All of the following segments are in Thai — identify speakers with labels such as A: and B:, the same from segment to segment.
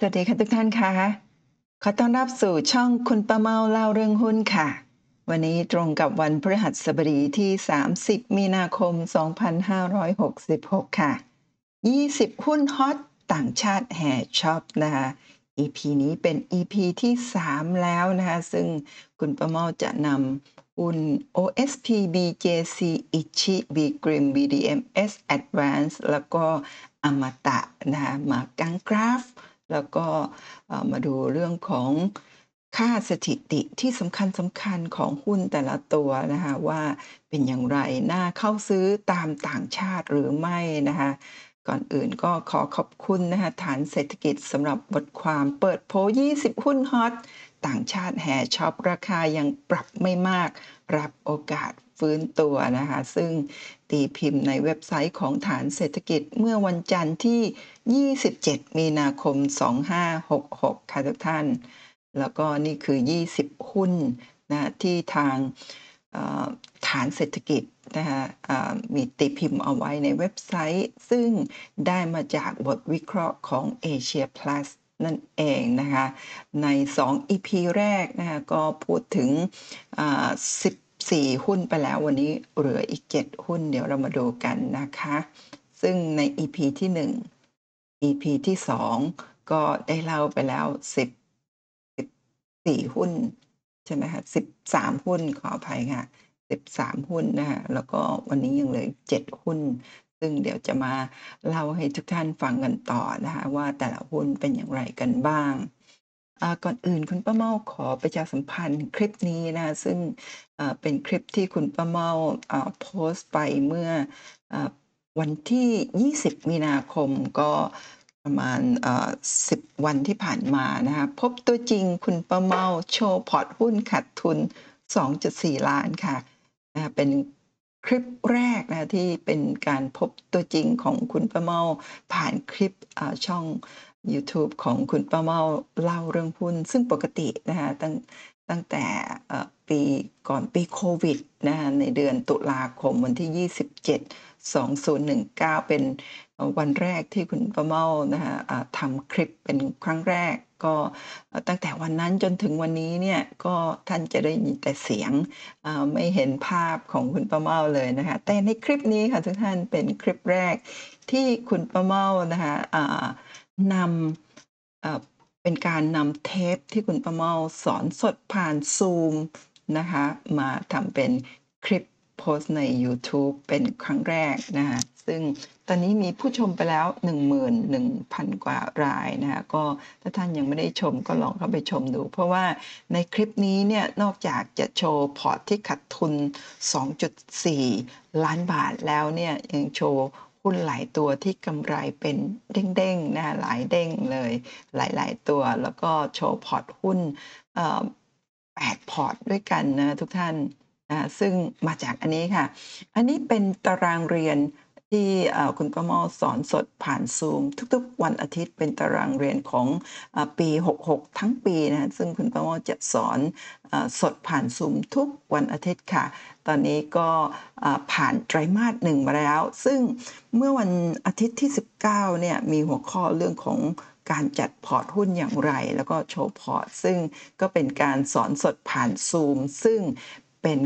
A: สวัสดีค่ะทุกท่านคะขอต้อนรับสู่ช่องคุณป้าเมาเล่าเรื่องหุ้นค่ะ วันนี้ตรงกับวันพฤหัสบดีที่ 30 มีนาคม 2566 ค่ะ 20 หุ้นฮอตต่างชาติแห่ช็อปนะคะ EP นี้เป็น EP ที่ 3 แล้วนะคะ ซึ่งคุณป้าเมาจะนำหุ้น OSP BJC Ichi B Grim BDMs Advance แล้วก็อมตะนะคะมากังกราฟ แล้วก็มาดูเรื่องของค่าสถิติที่สำคัญสำคัญของหุ้นแต่ละตัวนะคะว่าเป็นอย่างไรน่าเข้าซื้อตามต่างชาติหรือไม่นะคะก่อนอื่นก็ขอขอบคุณนะคะฐานเศรษฐกิจสำหรับบทความเปิดโพล20 หุ้นฮอตต่างชาติแห่ช็อปราคายังปรับไม่มาก รับโอกาสฟื้นตัวนะคะ ซึ่ง ตีพิมพ์ในเว็บไซต์ของฐานเศรษฐกิจเมื่อวันจันทร์ที่ 27 มีนาคม 2566 ค่ะทุกท่าน แล้วก็นี่คือ 20 หุ้นนะที่ทางฐานเศรษฐกิจนะคะมีตีพิมพ์เอาไว้ในเว็บไซต์ ซึ่งได้มาจากบทวิเคราะห์ของ Asia Plus นั่นเองนะคะ ใน 2 EP แรกนะคะก็พูดถึงอ่า 14 หุ้นไปแล้ววันนี้เหลืออีก 7 หุ้นเดี๋ยวเรามาดูกันนะคะ ซึ่งใน EP ที่ 1 EP ที่ 2 ก็ได้เล่าไปแล้ว 10 14 หุ้น ใช่ไหมคะ13 หุ้นขออภัยค่ะ 13 หุ้นนะคะแล้วก็วันนี้ยังเหลือ 7 หุ้น ซึ่งเดี๋ยวจะมาเล่าให้ทุกท่านฟังกันต่อนะคะว่าแต่ละหุ้นเป็นอย่างไรกันบ้าง ก่อนอื่นคุณป้าเมาขอประชาสัมพันธ์คลิปนี้นะซึ่งเป็นคลิปที่คุณป้าเมาโพสต์ไปเมื่อวันที่ 20 มีนาคมก็ประมาณ 10 วันที่ผ่านมานะคะพบตัวจริงคุณป้าเมาโชว์พอร์ตหุ้นขาดทุน 2.4 ล้านค่ะนะเป็นคลิปแรกนะที่เป็นการพบตัวจริงของคุณป้าเมาผ่านคลิปช่อง YouTube ของคุณป้าเมาเล่าเรื่องหุ้น ซึ่งปกตินะคะตั้งตั้งแต่ปีก่อนปีโควิดนะคะในเดือนตุลาคมวันที่ 27 2019 เป็นเอ่อวันแรกที่คุณป้าเมานะคะทำคลิปเป็นครั้งแรกก็ตั้งแต่วันนั้นจนถึงวันนี้เนี่ยก็ท่านจะได้ยินแต่เสียงไม่เห็นภาพของคุณป้าเมาเลยนะคะแต่ในคลิปนี้ค่ะทุกท่านเป็นคลิปแรกที่คุณป้าเมานะคะ นำเอ่อเป็นการนำเทปที่คุณป้าเมาสอนสดผ่านซูมนะคะมาทำเป็นคลิปโพสต์ใน YouTube เป็นครั้งแรกนะคะซึ่งตอนนี้มีผู้ชมไปแล้ว 11,000 กว่ารายนะคะก็ถ้าท่านยังไม่ได้ชมก็ลองเข้าไปชมดู เพราะว่าในคลิปนี้เนี่ยนอกจากจะโชว์พอร์ตที่ขาดทุน 2.4 ล้านบาทแล้วเนี่ยยังโชว์ หุ้นหลายตัวที่กำไรเป็นเด้งๆนะหลายเด้งเลย หลาย ๆ ตัวแล้วก็โชว์พอร์ตหุ้นเอ่อ8พอร์ตด้วยกันนะทุกท่านนะซึ่งมาจากอันนี้ค่ะ อันนี้เป็นตารางเรียน ที่คุณประมอสอนสดผ่านซูม ทุกๆ วันอาทิตย์เป็นตารางเรียนของปี 66 ทั้งปีนะซึ่งคุณประมอจะสอนสดผ่านซูมทุกวันอาทิตย์ค่ะ ตอนนี้ก็ผ่านไตรมาสหนึ่งมาแล้ว ซึ่งเมื่อวันอาทิตย์ที่ 19 เนี่ยมีหัวข้อเรื่องของการจัดพอร์ตหุ้นอย่างไร แล้วก็โชว์พอร์ต ซึ่งก็เป็นการสอนสดผ่านซูม ซึ่งเป็น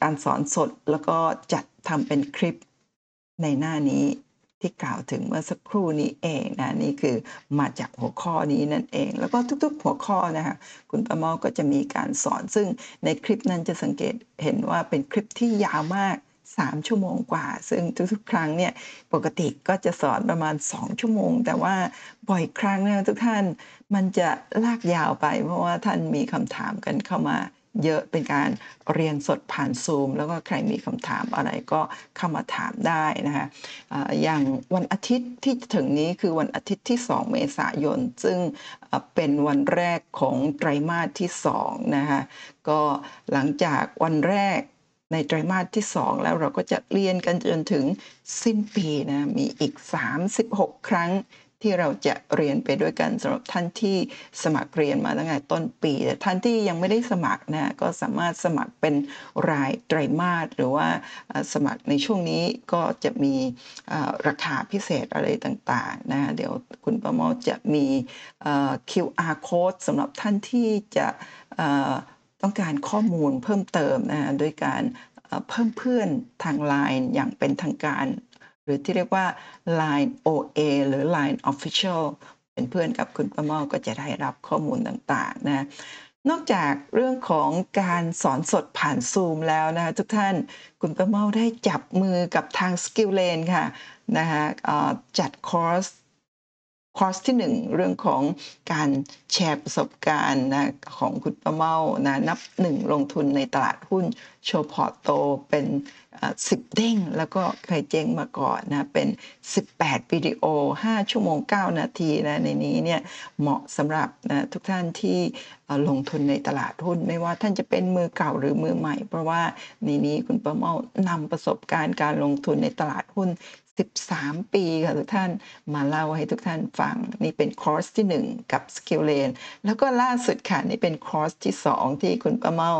A: การสอนสดแล้วก็จัดทำเป็นคลิปในหน้านี้ที่กล่าวถึงเมื่อสักครู่นี้เองนะนี่คือมาจากหัวข้อนี้นั่นเอง แล้วก็ทุกๆ หัวข้อนะคะคุณประมอก็จะมีการสอนซึ่งในคลิปนั้นจะสังเกตเห็นว่าเป็นคลิปที่ยาวมาก 3 ชั่วโมงกว่า ซึ่งทุกๆ ครั้งเนี่ยปกติก็จะสอนประมาณ 2 ชั่วโมง แต่ว่าบ่อยครั้งนะทุกท่านมันจะลากยาวไป เพราะว่าท่านมีคำถามกันเข้ามา เยอะเป็นการเรียนสดผ่านซูม แล้วก็ใครมีคำถามอะไรก็เข้ามาถามได้นะคะอย่างวันอาทิตย์ที่ถึงนี้คือวันอาทิตย์ที่ 2 เมษายน ซึ่งเป็นวันแรกของไตรมาสที่2นะคะก็หลังจากวันแรกในไตรมาสที่ 2 แล้วเราก็จะเรียนกันจนถึงสิ้นปีนะมีอีก 36 ครั้ง ที่เราจะเรียนไปด้วยกันสำหรับท่านที่สมัครเรียนมาตั้งแต่ต้นปีแต่ท่านที่ยังไม่ได้สมัครนะก็สามารถสมัครเป็นรายไตรมาสหรือว่าสมัครในช่วงนี้ก็จะมีราคาพิเศษอะไรต่างๆนะเดี๋ยวคุณประโมทจะมี QR code สำหรับท่านที่จะต้องการข้อมูลเพิ่มเติมนะด้วยการเพิ่มเพื่อนทาง Line อย่างเป็นทางการ หรือที่เรียกว่า Line OA หรือ Line Official เป็นเพื่อนกับคุณประเมาก็จะได้รับข้อมูลต่างๆนะนอกจากเรื่องของการสอนสดผ่านซูมแล้วนะคะทุกท่านคุณประเมาได้จับมือกับทาง Skill Lane ค่ะนะคะจัดคอร์ส คอร์สที่หนึ่งเรื่องของการแชร์ประสบการณ์นะของคุณประเมานะนับหนึ่งลงทุนในตลาดหุ้นโชว์พอร์ตโตเป็นสิบเด้ง แล้วก็เคยเจ๊งมาก่อนนะเป็น 18 วิดีโอ 5 ชั่วโมง 9 นาทีนะในนี้เนี่ยเหมาะสำหรับนะทุกท่านที่ลงทุนในตลาดหุ้น ไม่ว่าท่านจะเป็นมือเก่าหรือมือใหม่ เพราะว่าในนี้คุณประเมานำประสบการณ์การลงทุนในตลาดหุ้น 13 ปีค่ะทุกท่านมาเล่าให้ทุกท่านฟัง นี่เป็นคอร์สที่ 1 กับ Skill Lane แล้วก็ล่าสุดค่ะ นี่เป็นคอร์สที่ 2 ที่คุณประเมา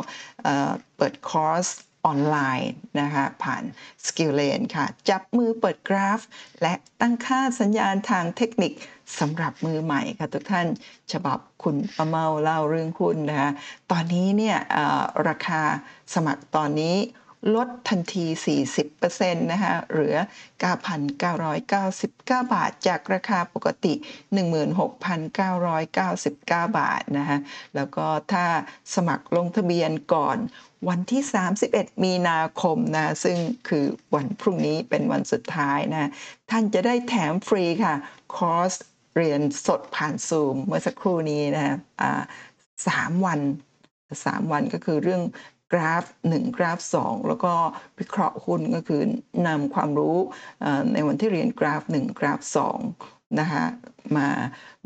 A: เอ่เปิดคอร์สออนไลน์นะคะผ่าน Skill l a n ค่ะ จับมือเปิดกราฟ และตั้งค่าสัญญาณทางเทคนิคสำหรับมือใหม่ค่ะทุกท่านฉบับคุณประเมาเล่าเรื่องหุ้นนะคะตอนนี้เนี่ยราคาสมัครตอนนี้ ลดทันที 40%นะคะเหลือ 9,999 บาท จากราคาปกติ 16,999 บาทนะคะแล้วก็ถ้าสมัครลงทะเบียนก่อนวันที่ 31 มีนาคมนะซึ่งคือวันพรุ่งนี้เป็นวันสุดท้ายนะท่านจะได้แถมฟรีค่ะ คอร์สเรียนสดผ่านซูม เมื่อสักครู่นี้นะอ่าสามวันสามวันก็คือเรื่อง กราฟ 1 กราฟ 2 แล้วก็วิเคราะห์หุ้นก็คือนำความรู้ในวันที่เรียนกราฟ 1 กราฟ 2 นะคะมา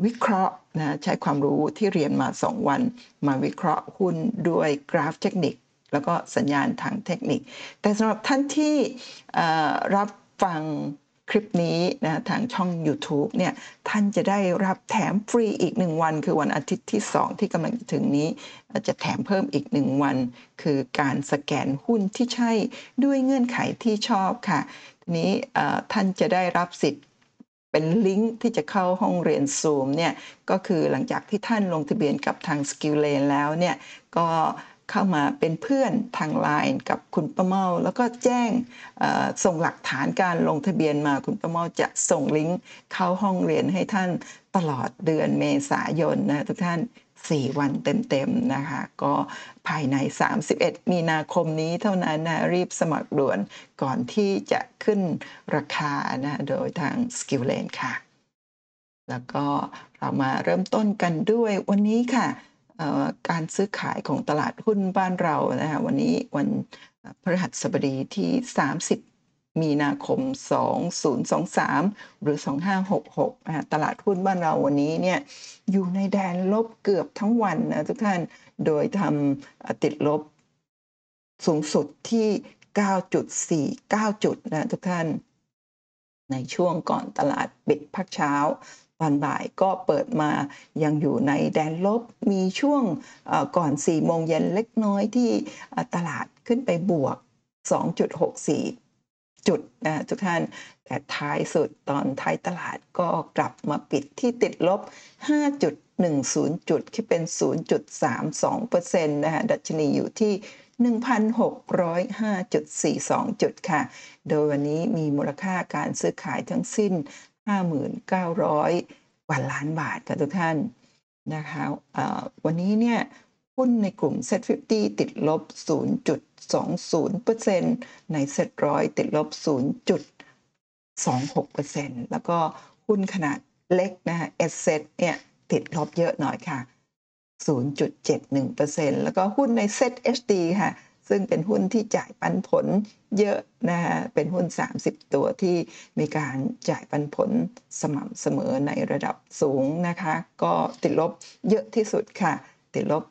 A: วิเคราะห์นะใช้ความรู้ที่เรียนมา 2 วัน มาวิเคราะห์หุ้นด้วยกราฟเทคนิค แล้วก็สัญญาณทางเทคนิค แต่สำหรับท่านที่รับฟัง คลิปนี้นะทางช่อง YouTube เนี่ยท่านจะได้รับแถมฟรีอีกหนึ่งวัน คือวันอาทิตย์ที่ 2 ที่กำลังจะถึงนี้ จะแถมเพิ่มอีกหนึ่งวัน คือการสแกนหุ้นที่ใช่ด้วยเงื่อนไขที่ชอบค่ะ ทีนี้ท่านจะได้รับสิทธิ์เป็นลิงก์ที่จะเข้าห้องเรียน Zoom เนี่ยก็คือหลังจากที่ท่านลงทะเบียนกับทาง Skill Lane แล้วเนี่ยก็ เข้ามาเป็นเพื่อนทาง Line กับคุณประเมา แล้วก็แจ้งส่งหลักฐานการลงทะเบียนมาคุณประเมาจะส่งลิงก์เข้าห้องเรียนให้ท่านตลอดเดือนเมษายนนะทุกท่าน 4 วันเต็มๆนะคะ ก็ภายใน 31 มีนาคมนี้เท่านั้นนะรีบสมัครด่วนก่อนที่จะขึ้นราคานะโดยทาง Skill Lane ค่ะ แล้วก็เรามาเริ่มต้นกันด้วยวันนี้ค่ะ การซื้อขายของตลาดหุ้นบ้านเรานะคะวันนี้วันพฤหัสบดีที่ 30 มีนาคม 2023 หรือ 2566นะะตลาดหุ้นบ้านเราวันนี้เนี่ยอยู่ในแดนลบเกือบทั้งวันนะทุกท่านโดยทำติดลบสูงสุดที่ 9.49 จุดนะทุกท่านในช่วงก่อนตลาดปิดพักเช้า ตอนบ่ายก็เปิดมายังอยู่ในแดนลบมีช่วงก่อน4โมงเย็นเล็กน้อยที่ตลาดขึ้นไปบวก 2.64 จุดนะทุกท่าน แต่ท้ายสุดตอนท้ายตลาดก็กลับมาปิดที่ติดลบ 5.10 จุดที่เป็น 0.32%นะฮะดัชนีอยู่ที่1,605.42 จุดค่ะ โดยวันนี้มีมูลค่าการซื้อขายทั้งสิ้น 5,900 กว่าล้านบาทค่ะทุกท่านนะคะวันนี้เนี่ยหุ้นในกลุ่ม Set 50 ติดลบ 0.20%ใน Set 100 ติดลบ 0.26%แล้วก็หุ้นขนาดเล็กนะฮะ S set เนี่ยติดลบเยอะหน่อยค่ะ 0.71%แล้วก็หุ้นใน Set HD ค่ะ ซึ่งเป็นหุ้นที่จ่ายปันผลเยอะนะฮะเป็นหุ้น 30 ตัวที่มีการจ่ายปันผลสม่ำเสมอในระดับสูงนะคะ ก็ติดลบเยอะที่สุดค่ะ ติดลบ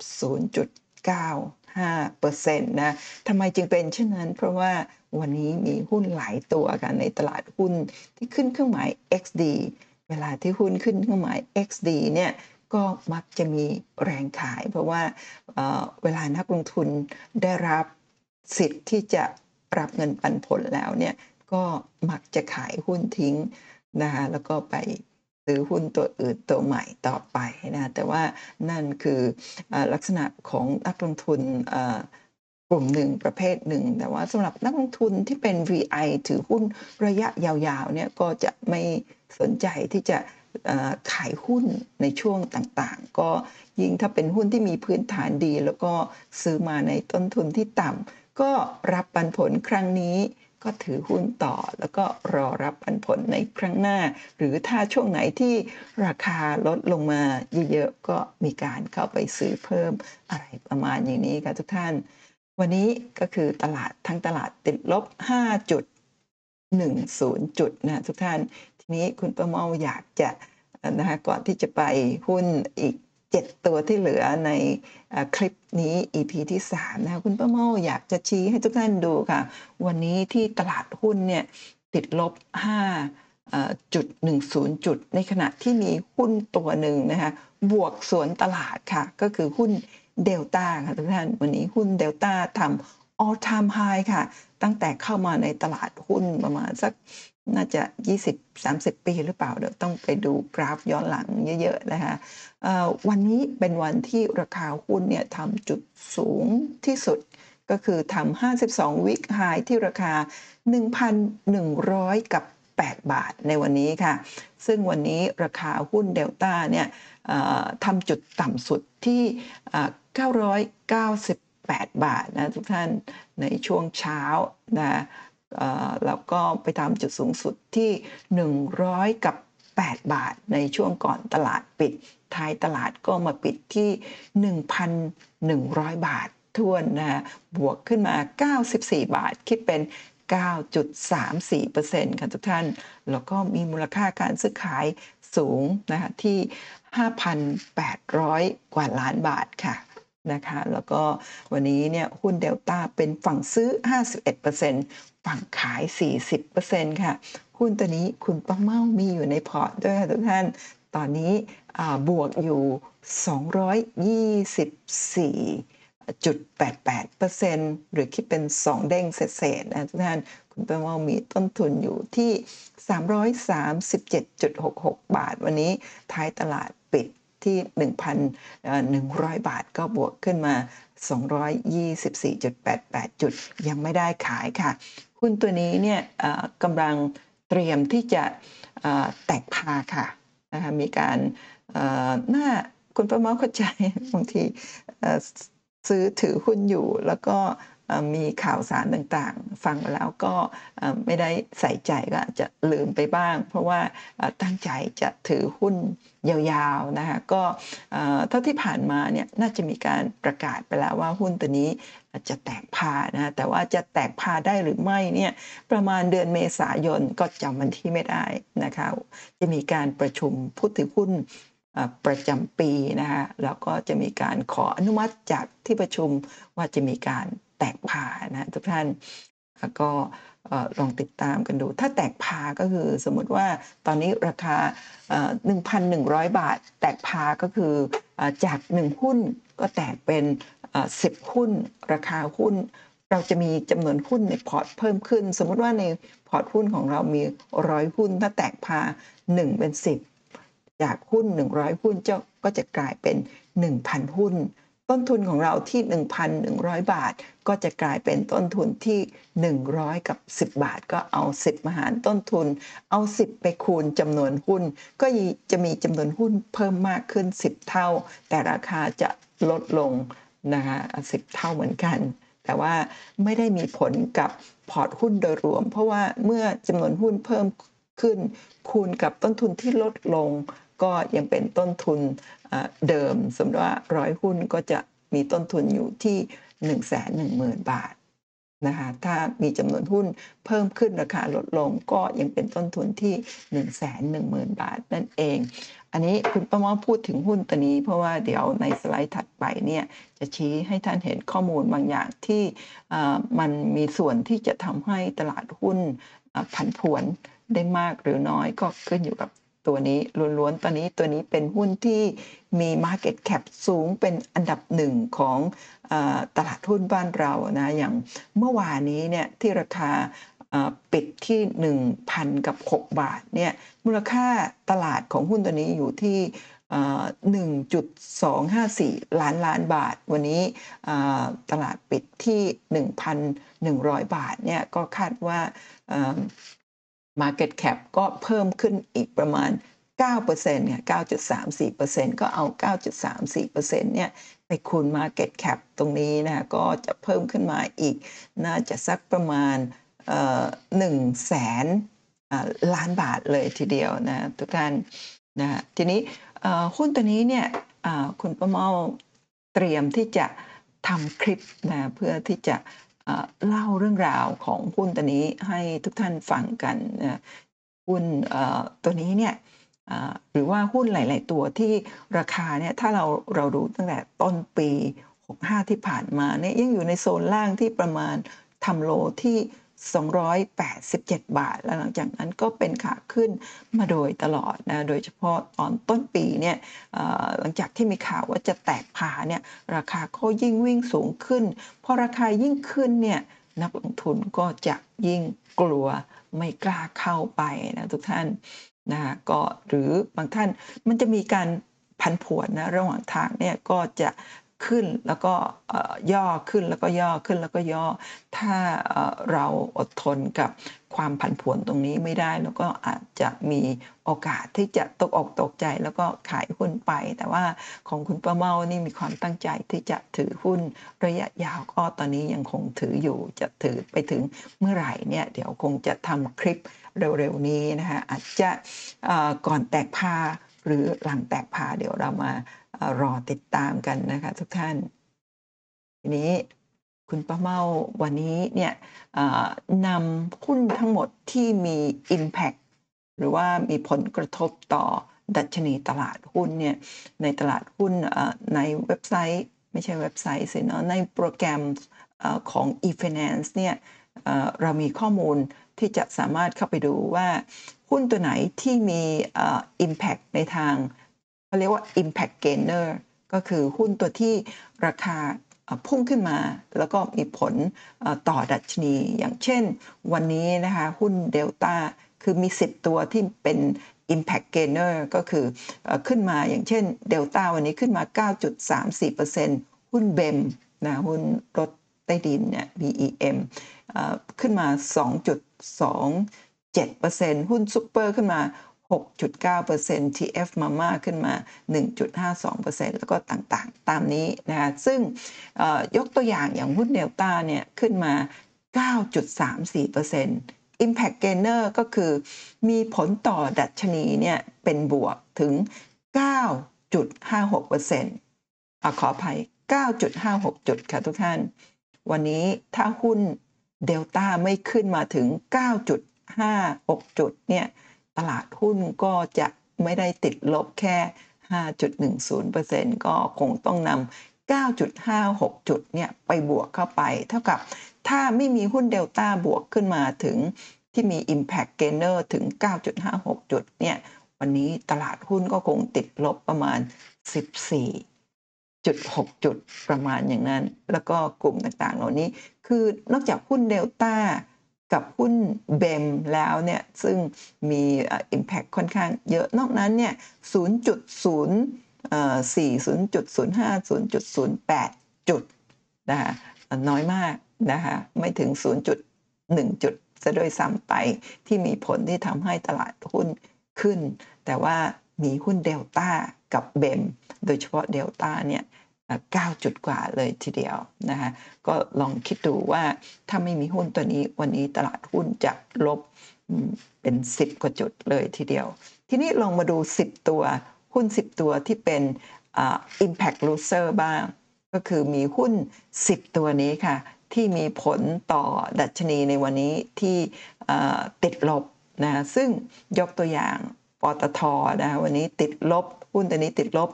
A: 0.95%นะทำไมจึงเป็นเช่นนั้น เพราะว่าวันนี้มีหุ้นหลายตัวกันในตลาดหุ้นที่ขึ้นเครื่องหมาย XD เวลาที่หุ้นขึ้นเครื่องหมาย XD เนี่ย ก็มักจะมีแรงขาย เพราะว่าเวลานักลงทุนได้รับสิทธิ์ที่จะรับเงินปันผลแล้วเนี่ยก็มักจะขายหุ้นทิ้งนะคะแล้วก็ไปซื้อหุ้นตัวอื่นตัวใหม่ต่อไปนะแต่ว่านั่นคืออลักษณะของนักลงทุนกลุ่มหนึ่งประเภทหนึ่ง แต่ว่าสำหรับนักลงทุนที่เป็น VI ถือหุ้นระยะยาวๆเนี่ยก็จะไม่สนใจที่จะ ขายหุ้นในช่วงต่างๆ ก็ยิ่งถ้าเป็นหุ้นที่มีพื้นฐานดี แล้วก็ซื้อมาในต้นทุนที่ต่ำก็รับปันผลครั้งนี้ก็ถือหุ้นต่อแล้วก็รอรับปันผลในครั้งหน้า หรือถ้าช่วงไหนที่ราคาลดลงมาเยอะๆก็มีการเข้าไปซื้อเพิ่มอะไรประมาณอย่างนี้ค่ะทุกท่าน วันนี้ก็คือตลาดทั้งตลาดติดลบ 5 จุด 10 จุดนะทุกท่าน นี้คุณประเมาอยากจะนะคะก่อนที่จะไปหุ้นอีก 7 ตัวที่เหลือในคลิปนี้ EP ที่3นะคะคุณประเมาอยากจะชี้ให้ทุกท่านดูค่ะ วันนี้ที่ตลาดหุ้นเนี่ยติดลบ5เอ่อจุด 10 จุด ในขณะที่มีหุ้นตัวหนึ่งนะคะบวกสวนตลาดค่ะ ก็คือหุ้นเดลต้าค่ะทุกท่าน วันนี้หุ้นเดลต้าทำ all time high ค่ะ ตั้งแต่เข้ามาในตลาดหุ้นประมาณสัก น่าจะ 20-30 ปีหรือเปล่า เดี๋ยวต้องไปดูกราฟย้อนหลังเยอะๆนะคะวันนี้เป็นวันที่ราคาหุ้นเนี่ยทำจุดสูงที่สุดก็คือทำ 52 วิกไฮที่ราคา 1,100 กับ 8 บาทในวันนี้ค่ะ ซึ่งวันนี้ราคาหุ้นเดลต้าเนี่ยทำจุดต่ำสุดที่เอ่อ998 บาทนะทุกท่านในช่วงเช้านะ แล้วก็ไปทำจุดสูงสุดที่ 100 กับ 8 บาทในช่วงก่อนตลาดปิด ท้ายตลาดก็มาปิดที่ 1,100 บาททวนนะบวกขึ้นมา 94 บาท คิดเป็น 9.34%ค่ะทุกท่าน แล้วก็มีมูลค่าการซื้อขายสูงนะคะที่ 5,800 กว่าล้านบาทค่ะนะคะแล้วก็วันนี้เนี่ยหุ้นเดลต้าเป็นฝั่งซื้อ 51% ฝั่งขาย 40%ค่ะ หุ้นตัวนี้คุณป้าเมามีอยู่ในพอร์ตด้วยค่ะทุกท่าน ตอนนี้บวกอยู่ 224จุด88%หรือคิดเป็น 2 เด้งเศษๆนะทุกท่าน คุณป้าเมามีต้นทุนอยู่ที่ 337.66 บาท วันนี้ท้ายตลาดปิดที่ 1,100 บาทก็บวกขึ้นมา 224.88 จุดยังไม่ได้ขายค่ะ หุ้นตัวนี้เนี่ยกำลังเตรียมที่จะแตกพาค่ะนะคะมีการหน้าคุณประเมาเข้าใจบางทีซื้อถือหุ้นอยู่แล้วก็ มีข่าวสารต่างๆ ฟังแล้วก็ไม่ได้ใส่ใจก็จะลืมไปบ้าง เพราะว่าตั้งใจจะถือหุ้นยาวๆนะคะก็เท่าที่ผ่านมาเนี่ยน่าจะมีการประกาศไปแล้วว่าหุ้นตัวนี้จะแตกพานะแต่ว่าจะแตกพาได้หรือไม่เนี่ยประมาณเดือนเมษายนก็จำวันที่ไม่ได้นะคะจะมีการประชุมผู้ถือหุ้นประจำปีนะคะแล้วก็จะมีการขออนุมัติจากที่ประชุมว่าจะมีการ แตกพานะทุกท่านแล้วก็ลองติดตามกันดู ถ้าแตกพาก็คือสมมติว่าตอนนี้ราคาเอ่อ1,100 บาท แตกพาก็คือจาก 1 หุ้นก็แตกเป็น 10 หุ้น ราคาหุ้น เราจะมีจำนวนหุ้นในพอร์ตเพิ่มขึ้น สมมติว่าในพอร์ตหุ้นของเรามีร้อยหุ้น ถ้าแตกพาร์ 1 เป็น 10 จากหุ้น 100 หุ้นจะก็จะกลายเป็น 1,000 หุ้น ต้นทุนของเราที่ 1,100 บาท ก็จะกลายเป็นต้นทุนที่ 100 กับ 10 บาท ก็เอา 10 มาหารต้นทุน เอา 10 ไปคูณจำนวนหุ้น ก็จะมีจำนวนหุ้นเพิ่มมากขึ้น 10 เท่า แต่ราคาจะลดลงนะคะ10 เท่าเหมือนกัน แต่ว่าไม่ได้มีผลกับพอร์ตหุ้นโดยรวม เพราะว่าเมื่อจำนวนหุ้นเพิ่มขึ้น คูณกับต้นทุนที่ลดลง ก็ยังเป็นต้นทุน เดิมสมมติว่าร้อยหุ้นก็จะมีต้นทุนอยู่ที่ 1 1 0 0 0 0 บาทนะคะถ้ามีจำนวนหุ้นเพิ่มขึ้นราคาลดลงก็ยังเป็นต้นทุนที่ 1 1 0 0 0 0 บาทนั่นเอง อันนี้คุณประมอพูดถึงหุ้นตัวนี้ เพราะว่าเดี๋ยวในสไลด์ถัดไปเนี่ยจะชี้ให้ท่านเห็นข้อมูลบางอย่างที่มันมีส่วนที่จะทำให้ตลาดหุ้นผันผวนได้มากหรือน้อยก็ขึ้นอยู่กับ ตัวนี้ล้วนๆ ตอนนี้ตัวนี้เป็นหุ้นที่มี Market Cap สูงเป็นอันดับหนึ่งของอตลาดหุ้นบ้านเรานะอย่างเมื่อวานนี้เนี่ยที่ราคาปิดที่ 1,000 กับ 6 บาทเนี่ยมูลค่าตลาดของหุ้นตัวนี้อยู่ที่เอ่อ1.254 ล้านล้านบาท วันนี้ตลาดปิดที่ 1,100 บาทเนี่ยก็คาดว่า Market Cap ก็เพิ่มขึ้นอีกประมาณ 9%เนี่ย 9.34%ก็เอา 9.34%เนี่ยไปคูณ Market Cap ตรงนี้นะก็จะเพิ่มขึ้นมาอีก น่าจะสักประมาณเอ่อ1แสนล้านบาทเลยทีเดียวนะทุกท่านนะทีนี้หุ้นตัวนี้เนี่ยคุณประเมาเตรียมที่จะทำคลิปนะเพื่อที่จะ เล่าเรื่องราวของหุ้นตัวนี้ให้ทุกท่านฟังกันหุ้นตัวนี้เนี่ยหรือว่าหุ้นหลาย ๆ ตัวที่ราคาเนี่ยถ้าเราเราดูตั้งแต่ต้นปี 65 ที่ผ่านมาเนี่ยยังอยู่ในโซนล่างที่ประมาณทำโลที่ 287 บาท แล้วหลังจากนั้นก็เป็นขาขึ้นมาโดยตลอดนะ โดยเฉพาะตอนต้นปีเนี่ยหลังจากที่มีข่าวว่าจะแตกพาเนี่ยราคาก็ยิ่งวิ่งสูงขึ้น พอราคายิ่งขึ้นเนี่ยนักลงทุนก็จะยิ่งกลัวไม่กล้าเข้าไปนะทุกท่านนะก็หรือบางท่านมันจะมีการผันผวนนะระหว่างทางเนี่ยก็จะ ขึ้นแล้วก็ย่อขึ้นแล้วก็ย่อขึ้นแล้วก็ย่อ ถ้าเราอดทนกับความผันผวนตรงนี้ไม่ได้ แล้วก็อาจจะมีโอกาสที่จะตกอกตกใจแล้วก็ขายหุ้นไป แต่ว่าของคุณประเมานี่มีความตั้งใจที่จะถือหุ้นระยะยาวก็ตอนนี้ยังคงถืออยู่จะถือไปถึงเมื่อไหร่เนี่ยเดี๋ยวคงจะทำคลิปเร็วๆนี้นะคะอาจจะก่อนแตกพา หรือหลังแตกพาเดี๋ยวเรามาอ่อรอติดตามกันนะคะทุกท่าน ทีนี้คุณป้าเมาวันนี้เนี่ยนำหุ้นทั้งหมดที่มี Impact หรือว่ามีผลกระทบต่อดัชนีตลาดหุ้นเนี่ยในตลาดหุ้นในเว็บไซต์ไม่ใช่เว็บไซต์สิเนาะในโปรแกรมอของ e-finance เนี่ยเรามีข้อมูลที่จะสามารถเข้าไปดูว่า หุ้นตัวไหนที่มีอ่อ Impact ในทางเขาเรียกว่า Impact Gainer ก็คือหุ้นตัวที่ราคาพุ่งขึ้นมา แล้วก็มีผลต่อดัชนี อย่างเช่น วันนี้นะคะหุ้นเดลต้าคือมี 10 ตัวที่เป็น Impact Gainer ก็คือขึ้นมาอย่างเช่นเดลต้าวันนี้ขึ้นมา 9.34%หุ้นเบมนะหุ้นรถใต้ดินเนี่ย BEM เอ่อขึ้นมา 7%หุ้นซูเปอร์ขึ้นมา 6.9% TF Mama ขึ้นมา 1.52%แล้วก็ต่างๆ ตามนี้นะคะซึ่งยกตัวอย่างอย่างหุ้นเดลต้าเนี่ยขึ้นมา 9.34% Impact Gainer ก็คือมีผลต่อดัชนีเนี่ยเป็นบวกถึง 9.56%อขออภัย 9.56 จุดค่ะทุกท่าน วันนี้ถ้าหุ้นเดลต้าไม่ขึ้นมาถึง 5 6 จุดเนี่ยตลาดหุ้นก็จะไม่ได้ติดลบแค่ 5.10%ก็คงต้องนำ9.56 จุดเนี่ยไปบวกเข้าไป เท่ากับถ้าไม่มีหุ้นเดลต้าบวกขึ้นมาถึงที่มี Impact Gainer ถึง 9.56 จุดเนี่ยวันนี้ตลาดหุ้นก็คงติดลบประมาณ 14จุด6จุดประมาณอย่างนั้น แล้วก็กลุ่มต่างๆ เหล่านี้คือนอกจากหุ้นเดลต้า กับหุ้นเบมแล้วเนี่ยซึ่งมีอ่อ Impact ค่อนข้างเยอะนอกนั้นเนี่ย 0.040.050.08 จุดนะคะน้อยมากนะคะไม่ถึง 0.1 จุดซะด้วยซ้ำไปที่มีผลที่ทำให้ตลาดหุ้นขึ้น แต่ว่ามีหุ้นเดลต้ากับเบมโดยเฉพาะเดลต้าเนี่ย 9 จุดกว่าเลยทีเดียวนะคะก็ลองคิดดูว่าถ้าไม่มีหุ้นตัวนี้วันนี้ตลาดหุ้นจะลบเป็น 10 กว่าจุดเลยทีเดียว ทีนี้ลองมาดู 10 ตัวหุ้น 10 ตัวที่เป็นอ่า impact loser บ้าง ก็คือมีหุ้น 10 ตัวนี้ค่ะ ที่มีผลต่อดัชนีในวันนี้ที่อ่อติดลบนะซึ่งยกตัวอย่างปตทนะวันนี้ติดลบ หุ้นตัวนี้ติดลบ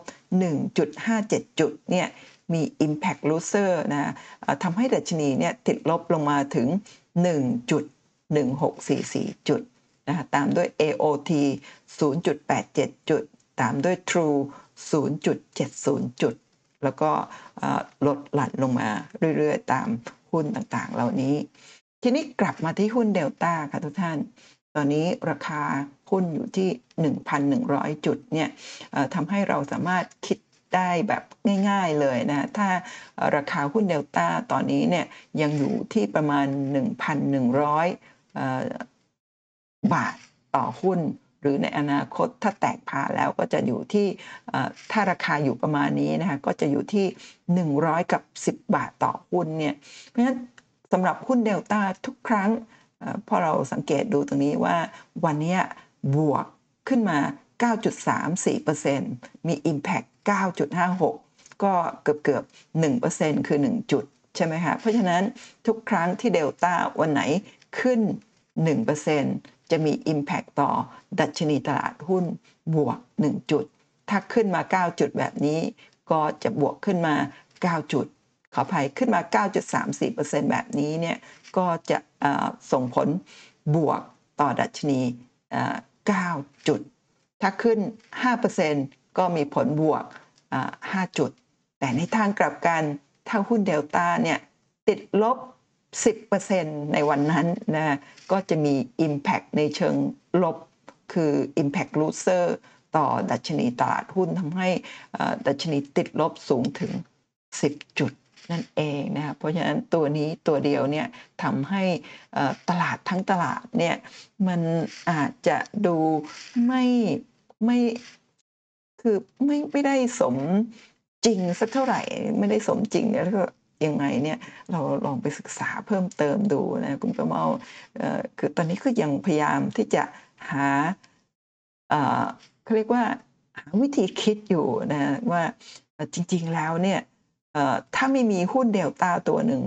A: 1.57 จุดเนี่ยมี Impact Loser นะทำให้ดัชนีเนี่ยติดลบลงมาถึง 1.1644 จุดนะคะตามด้วย AOT 0.87 จุด ตามด้วย True 0.70 จุด แล้วก็ลดหลั่นลงมาเรื่อยๆ ตามหุ้นต่างๆ เหล่านี้ ทีนี้กลับมาที่หุ้นเดลต้าค่ะทุกท่าน ตอนนี้ราคาหุ้นอยู่ที่ 1,100 จุดเนี่ยเอ่อทำให้เราสามารถคิดได้แบบง่ายๆเลยนะถ้าราคาหุ้นเดลต้าตอนนี้เนี่ยยังอยู่ที่ประมาณ 1,100เอ่อบาทต่อหุ้น หรือในอนาคตถ้าแตกพาแล้วก็จะอยู่ที่ถ้าราคาอยู่ประมาณนี้นะคะก็จะอยู่ที่ 100 กับ 10 บาทต่อหุ้นเนี่ยเพราะฉะนั้นสำหรับหุ้นเดลต้าทุกครั้ง พอเราสังเกตดูตรงนี้ว่าวันนี้บวกขึ้นมา 9.34%มี Impact 9.56 ก็เกือบเกือบ1%คือ 1 จุด ใช่ไหมคะเพราะฉะนั้นทุกครั้งที่เดลต้าวันไหนขึ้น 1%จะมี Impact ต่อดัชนีตลาดหุ้นบวก 1 จุด ถ้าขึ้นมา 9 จุดแบบนี้ ก็จะบวกขึ้นมา 9 จุด ขออภัยขึ้นมา 9.34%แบบนี้เนี่ยก็จะส่งผลบวกต่อดัชนี 9 จุด ถ้าขึ้น 5%ก็มีผลบวก 5 จุด แต่ในทางกลับกันถ้าหุ้นเดลต้าเนี่ยติดลบ 10%ในวันนั้นนะก็จะมี Impact ในเชิงลบคือ Impact Loser ต่อดัชนีตลาดหุ้นทำให้ดัชนีติดลบสูงถึง10 จุด นั่นเองนะครับเพราะฉะนั้นตัวนี้ตัวเดียวเนี่ยทำให้ตลาดทั้งตลาดเนี่ยมันอาจจะดูไม่ไม่คือไม่ไม่ได้สมจริงสักเท่าไหร่ไม่ได้สมจริงเนี่ยแล้วก็ยังไงเนี่ยเราลองไปศึกษาเพิ่มเติมดูนะคุณประเมาคือตอนนี้ก็ยังพยายามที่จะหาเขาเรียกว่าหาวิธีคิดอยู่นะว่าจริง ๆแล้วเนี่ย ถ้าไม่มีหุ้นเดลต้าตัวหนึ่ง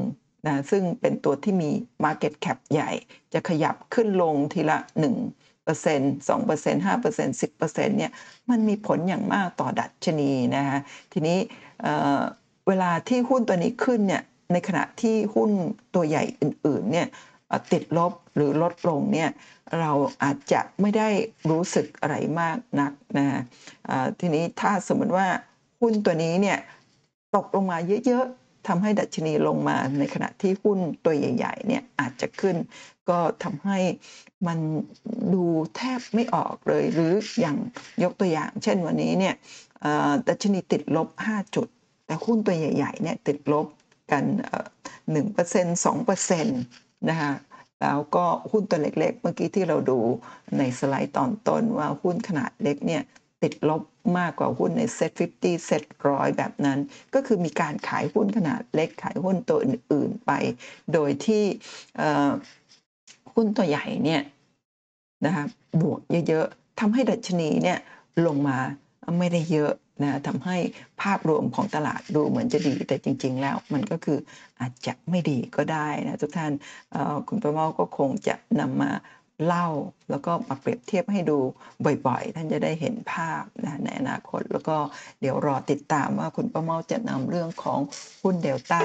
A: นะซึ่งเป็นตัวที่มี Market Cap ใหญ่ จะขยับขึ้นลงทีละ 1% 2% 5% 10%เนี่ยมันมีผลอย่างมากต่อดัชนีนะคะทีนี้เวลาที่หุ้นตัวนี้ขึ้นเนี่ยในขณะที่หุ้นตัวใหญ่อื่นๆเนี่ยติดลบหรือลดลงเนี่ยเราอาจจะไม่ได้รู้สึกอะไรมากนักนะฮะทีนี้ถ้าสมมติว่าหุ้นตัวนี้เนี่ย ตกลงมาเยอะๆทำให้ดัชนีลงมาในขณะที่หุ้นตัวใหญ่ๆเนี่ยอาจจะขึ้น ก็ทำให้มันดูแทบไม่ออกเลย หรืออย่างยกตัวอย่าง เช่นวันนี้เนี่ยดัชนีติดลบ 5 จุด แต่หุ้นตัวใหญ่ๆเนี่ยติดลบกันหนึ่งเปอร์เซ็นต์สองเปอร์เซ็นต์นะคะแล้วก็หุ้นตัวเล็กๆ เมื่อกี้ที่เราดูในสไลด์ตอนต้นว่าหุ้นขนาดเล็กเนี่ย ติดลบมากกว่าหุ้นในเซ็ต50เซ็ตร้อยแบบนั้น ก็คือมีการขายหุ้นขนาดเล็กขายหุ้นตัวอื่น ๆไป โดยที่หุ้นตัวใหญ่เนี่ยนะคะบวกเยอะๆทำให้ดัชนีเนี่ยลงมาไม่ได้เยอะนะทำให้ภาพรวมของตลาดดูเหมือนจะดี แต่จริง ๆ แล้วมันก็คืออาจจะไม่ดีก็ได้นะทุกท่านคุณประเมาก็คงจะนำมา เล่าแล้วก็มาเปรียบเทียบให้ดูบ่อยๆ ท่านจะได้เห็นภาพนะในอนาคต แล้วก็เดี๋ยวรอติดตามว่าคุณป้าเมาจะนำเรื่องของหุ้นเดลต้า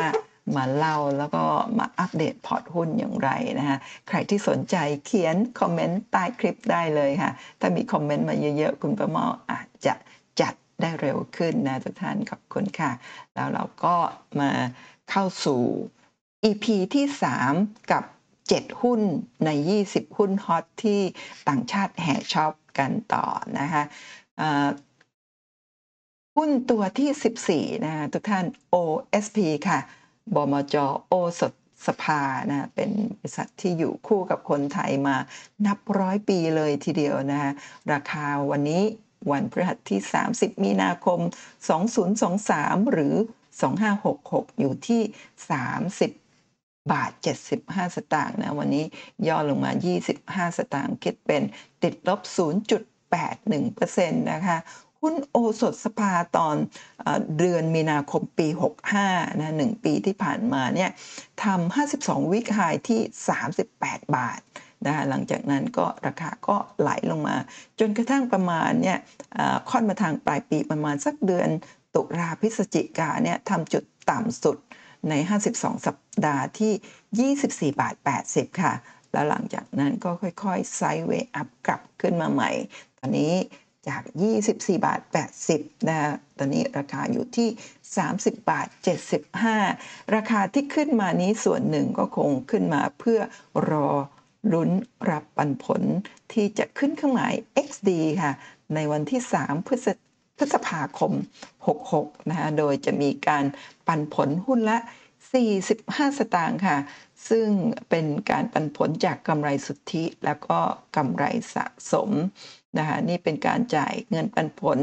A: มาเล่าแล้วก็มาอัปเดตพอร์ตหุ้นอย่างไรนะฮะใครที่สนใจเขียนคอมเมนต์ใต้คลิปได้เลยค่ะ ถ้ามีคอมเมนต์มาเยอะๆ คุณป้าเมาอาจจะจัดได้เร็วขึ้นนะทุกท่านขอบคุณค่ะ แล้วเราก็มาเข้าสู่ EP ที่ 3 กับ 7 หุ้นใน 20 หุ้นฮอตที่ต่างชาติแห่ชอบกันต่อนะคะหุ้นตัวที่ 14 นะคะทุกท่าน OSP ค่ะบมจโอสถสภานะเป็นบริษัทที่อยู่คู่กับคนไทยมานับร้อยปีเลยทีเดียวนะคะราคาวันนี้วันพฤหัสที่ 30 มีนาคม 2023 หรือ 2566 อยู่ที่ 30 บาท 75 สตางค์นะ วันนี้ย่อลงมา 25 สตางค์คิดเป็นติดลบ 0.81%นะคะหุ้นโอสถสภาตอนเดือนมีนาคมปี 65 นะหนึ่งปีที่ผ่านมาเนี่ยทำ 52 วิกไฮที่ 38 บาทนะคะหลังจากนั้นก็ราคาก็ไหลลงมา จนกระทั่งประมาณเนี่ยค่อนมาทางปลายปีประมาณสักเดือนตุลาพฤศจิกาเนี่ยทำจุดต่ำสุด ใน 52 สัปดาห์ที่ 24 บาท 80 ค่ะ แล้วหลังจากนั้นก็ค่อยๆไซด์เวย์อัพกลับขึ้นมาใหม่ ตอนนี้จาก 24 บาท 80 นะ ตอนนี้ราคาอยู่ที่ 30 บาท 75 ราคาที่ขึ้นมานี้ส่วนหนึ่งก็คงขึ้นมาเพื่อรอลุ้นรับปันผลที่จะขึ้นเครื่องหมาย XD ค่ะ ในวันที่ 3 พฤษ พฤษภาคม 66 นะคะโดยจะมีการปันผลหุ้นละ 45 สตางค์ค่ะ ซึ่งเป็นการปันผลจากกำไรสุทธิแล้วก็กำไรสะสมนะคะนี่เป็นการจ่ายเงินปันผล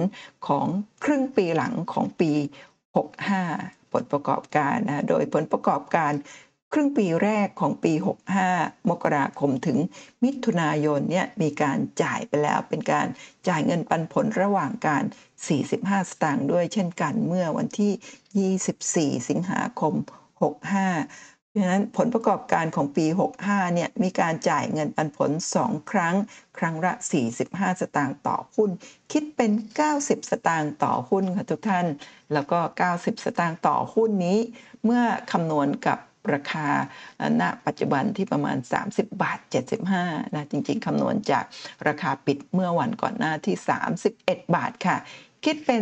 A: ของครึ่งปีหลังของปี 65 ผลประกอบการนะโดยผลประกอบการครึ่งปีแรกของปี 65 มกราคมถึงมิถุนายนเนี่ยมีการจ่ายไปแล้วเป็นการจ่ายเงินปันผลระหว่างการ 45 สตางค์ด้วยเช่นกันเมื่อวันที่ 24 สิงหาคม 65 เพราะฉะนั้นผลประกอบการของปี 65 เนี่ยมีการจ่ายเงินปันผล 2 ครั้ง ครั้งละ 45 สตางค์ต่อหุ้น คิดเป็น 90 สตางค์ต่อหุ้นค่ะทุกท่าน แล้วก็ 90 สตางค์ต่อหุ้นนี้ เมื่อคำนวณกับราคาณปัจจุบันที่ประมาณ 30 บาท 75นะจริงๆคำนวณจากราคาปิดเมื่อวันก่อนหน้าที่ 31 บาทค่ะ คิดเป็น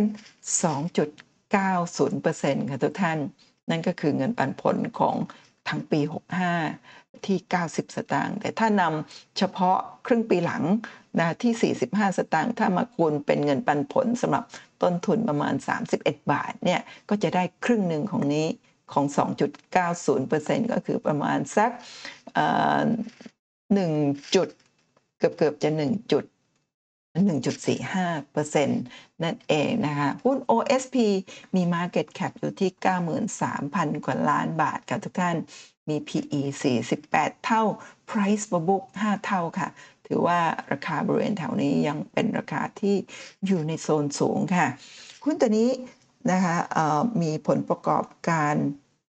A: 2.90%ค่ะทุกท่าน นั่นก็คือเงินปันผลของทั้งปี 65 ที่ 90 สตางค์ แต่ถ้านำเฉพาะครึ่งปีหลังนะที่ 45 สตางค์ ถ้ามาคูณเป็นเงินปันผลสำหรับต้นทุนประมาณ 31 บาทเนี่ยก็จะได้ครึ่งหนึ่งของนี้ของ 2.90%ก็คือประมาณสัก1จุดเกือบเกือบจะ 1 จุด 1.45%นั่นเองนะคะหุ้น OSP มี Market Cap อยู่ที่ 93,000 กว่าล้านบาทค่ะทุกท่านมี PE 48 เท่า Price per book 5 เท่าค่ะ ถือว่าราคาบริเวณแถวนี้ยังเป็นราคาที่อยู่ในโซนสูงค่ะ หุ้นตัวนี้นะคะมีผลประกอบการ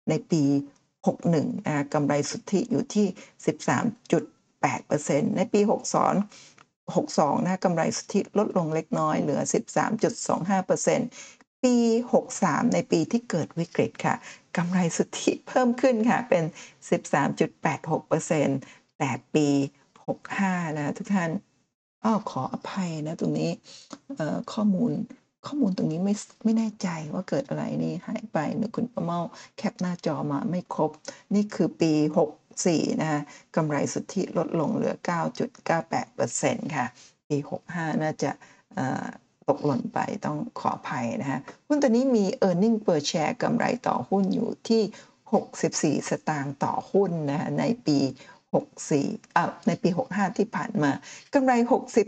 A: ในปี 61นะกำไรสุทธิอยู่ที่ 13.8%ในปี 62 62นะกำไรสุทธิลดลงเล็กน้อยเหลือ 13.25%ปี 63 ในปีที่เกิดวิกฤตค่ะกำไรสุทธิเพิ่มขึ้นค่ะเป็น 13.86%แต่ปี 65 นะทุกท่านอ้อขออภัยนะตรงนี้ข้อมูลข้อมูลตรงนี้ไม่ไม่แน่ใจว่าเกิดอะไรนี่หายไปหรือคุณประเมาแคปหน้าจอมาไม่ครบ นี่คือปี 64นะฮะกำไรสุทธิลดลงเหลือ 9.98%ค่ะ ปี 65 น่าจะตกหล่นไปต้องขออภัยนะฮะหุ้นตัวนี้มี e a r n i n g per share กำไรต่อหุ้นอยู่ที่ 64 สตางค์ต่อหุ้นนะในปี64อ่าในปี 65 ที่ผ่านมากำไร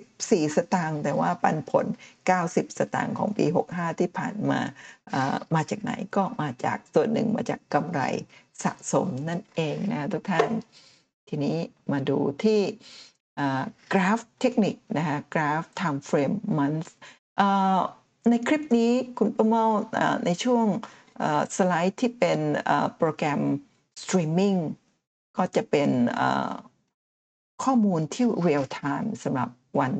A: 64 สตางค์แต่ว่าปันผล 90 สตางค์ของปี 65 ที่ผ่านมามาจากไหนก็มาจากส่วนหนึ่งมาจากกำไร สะสมนั่นเองนะทุกท่าน ทีนี้มาดูที่กราฟเทคนิคนะคะกราฟ time frame month ในคลิปนี้คุณป้าเมาในช่วงสไลด์ที่เป็นโปรแกรมสตรีมมิ่งก็จะเป็นข้อมูลที่ real time สำหรับวัน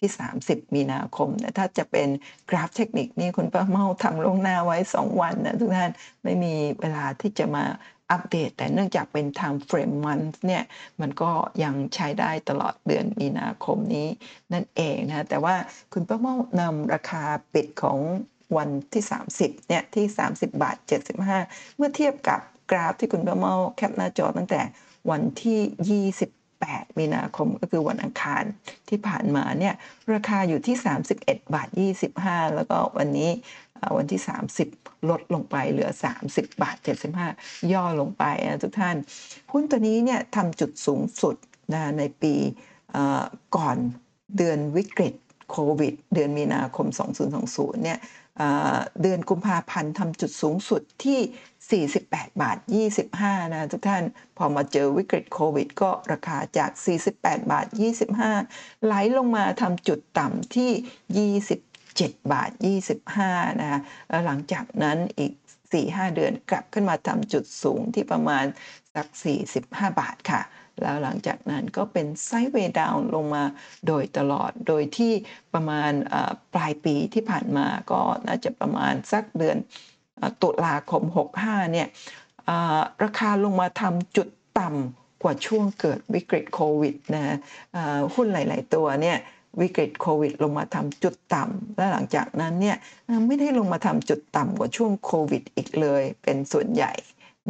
A: ที่ 30 มีนาคมแต่ถ้าจะเป็นกราฟเทคนิคนี่คุณป้าเมาทำล่วงหน้าไว้ 2 วันนะทุกท่านไม่มีเวลาที่จะมาอัปเดต แต่เนื่องจากเป็น time frame month เนี่ยมันก็ยังใช้ได้ตลอดเดือนมีนาคมนี้นั่นเองนะแต่ว่าคุณป้าเมานำราคาปิดของวันที่ 30เนี่ยที่ 30 บาท 75 เมื่อเทียบกับกราฟที่คุณเบลเมาแคปหน้าจอตั้งแต่วันที่ 8 มีนาคมก็คือวันอังคารที่ผ่านมาเนี่ยราคาอยู่ที่ 31 บาท 25 แล้วก็วันนี้วันที่ 30 ลดลงไปเหลือ 30 บาท 75 ย่อลงไปนะทุกท่าน หุ้นตัวนี้เนี่ยทำจุดสูงสุดนะในปีก่อนเดือนวิกฤตโควิด เดือนมีนาคม 2020 เนี่ยเดือนกุมภาพันธ์ทำจุดสูงสุดที่ 48 บาท 25 นะทุกท่าน พอมาเจอวิกฤตโควิด ก็ราคาจาก 48 บาท 25 ไหลลงมาทำจุดต่ำที่ 27 บาท 25 นะแล้วหลังจากนั้นอีก 4-5 เดือนกลับขึ้นมาทำจุดสูงที่ประมาณสัก 45 บาทค่ะแล้วหลังจากนั้นก็เป็นไซด์เวย์ดาวน์ลงมาโดยตลอด โดยที่ประมาณปลายปีที่ผ่านมาก็น่าจะประมาณสักเดือน ตุลาคม 65 เนี่ยราคาลงมาทำจุดต่ำกว่าช่วงเกิดวิกฤตโควิดนะหุ้นหลาย ๆ ตัวเนี่ยวิกฤตโควิดลงมาทำจุดต่ำและหลังจากนั้นเนี่ยไม่ได้ลงมาทำจุดต่ำกว่าช่วงโควิดอีกเลย เป็นส่วนใหญ่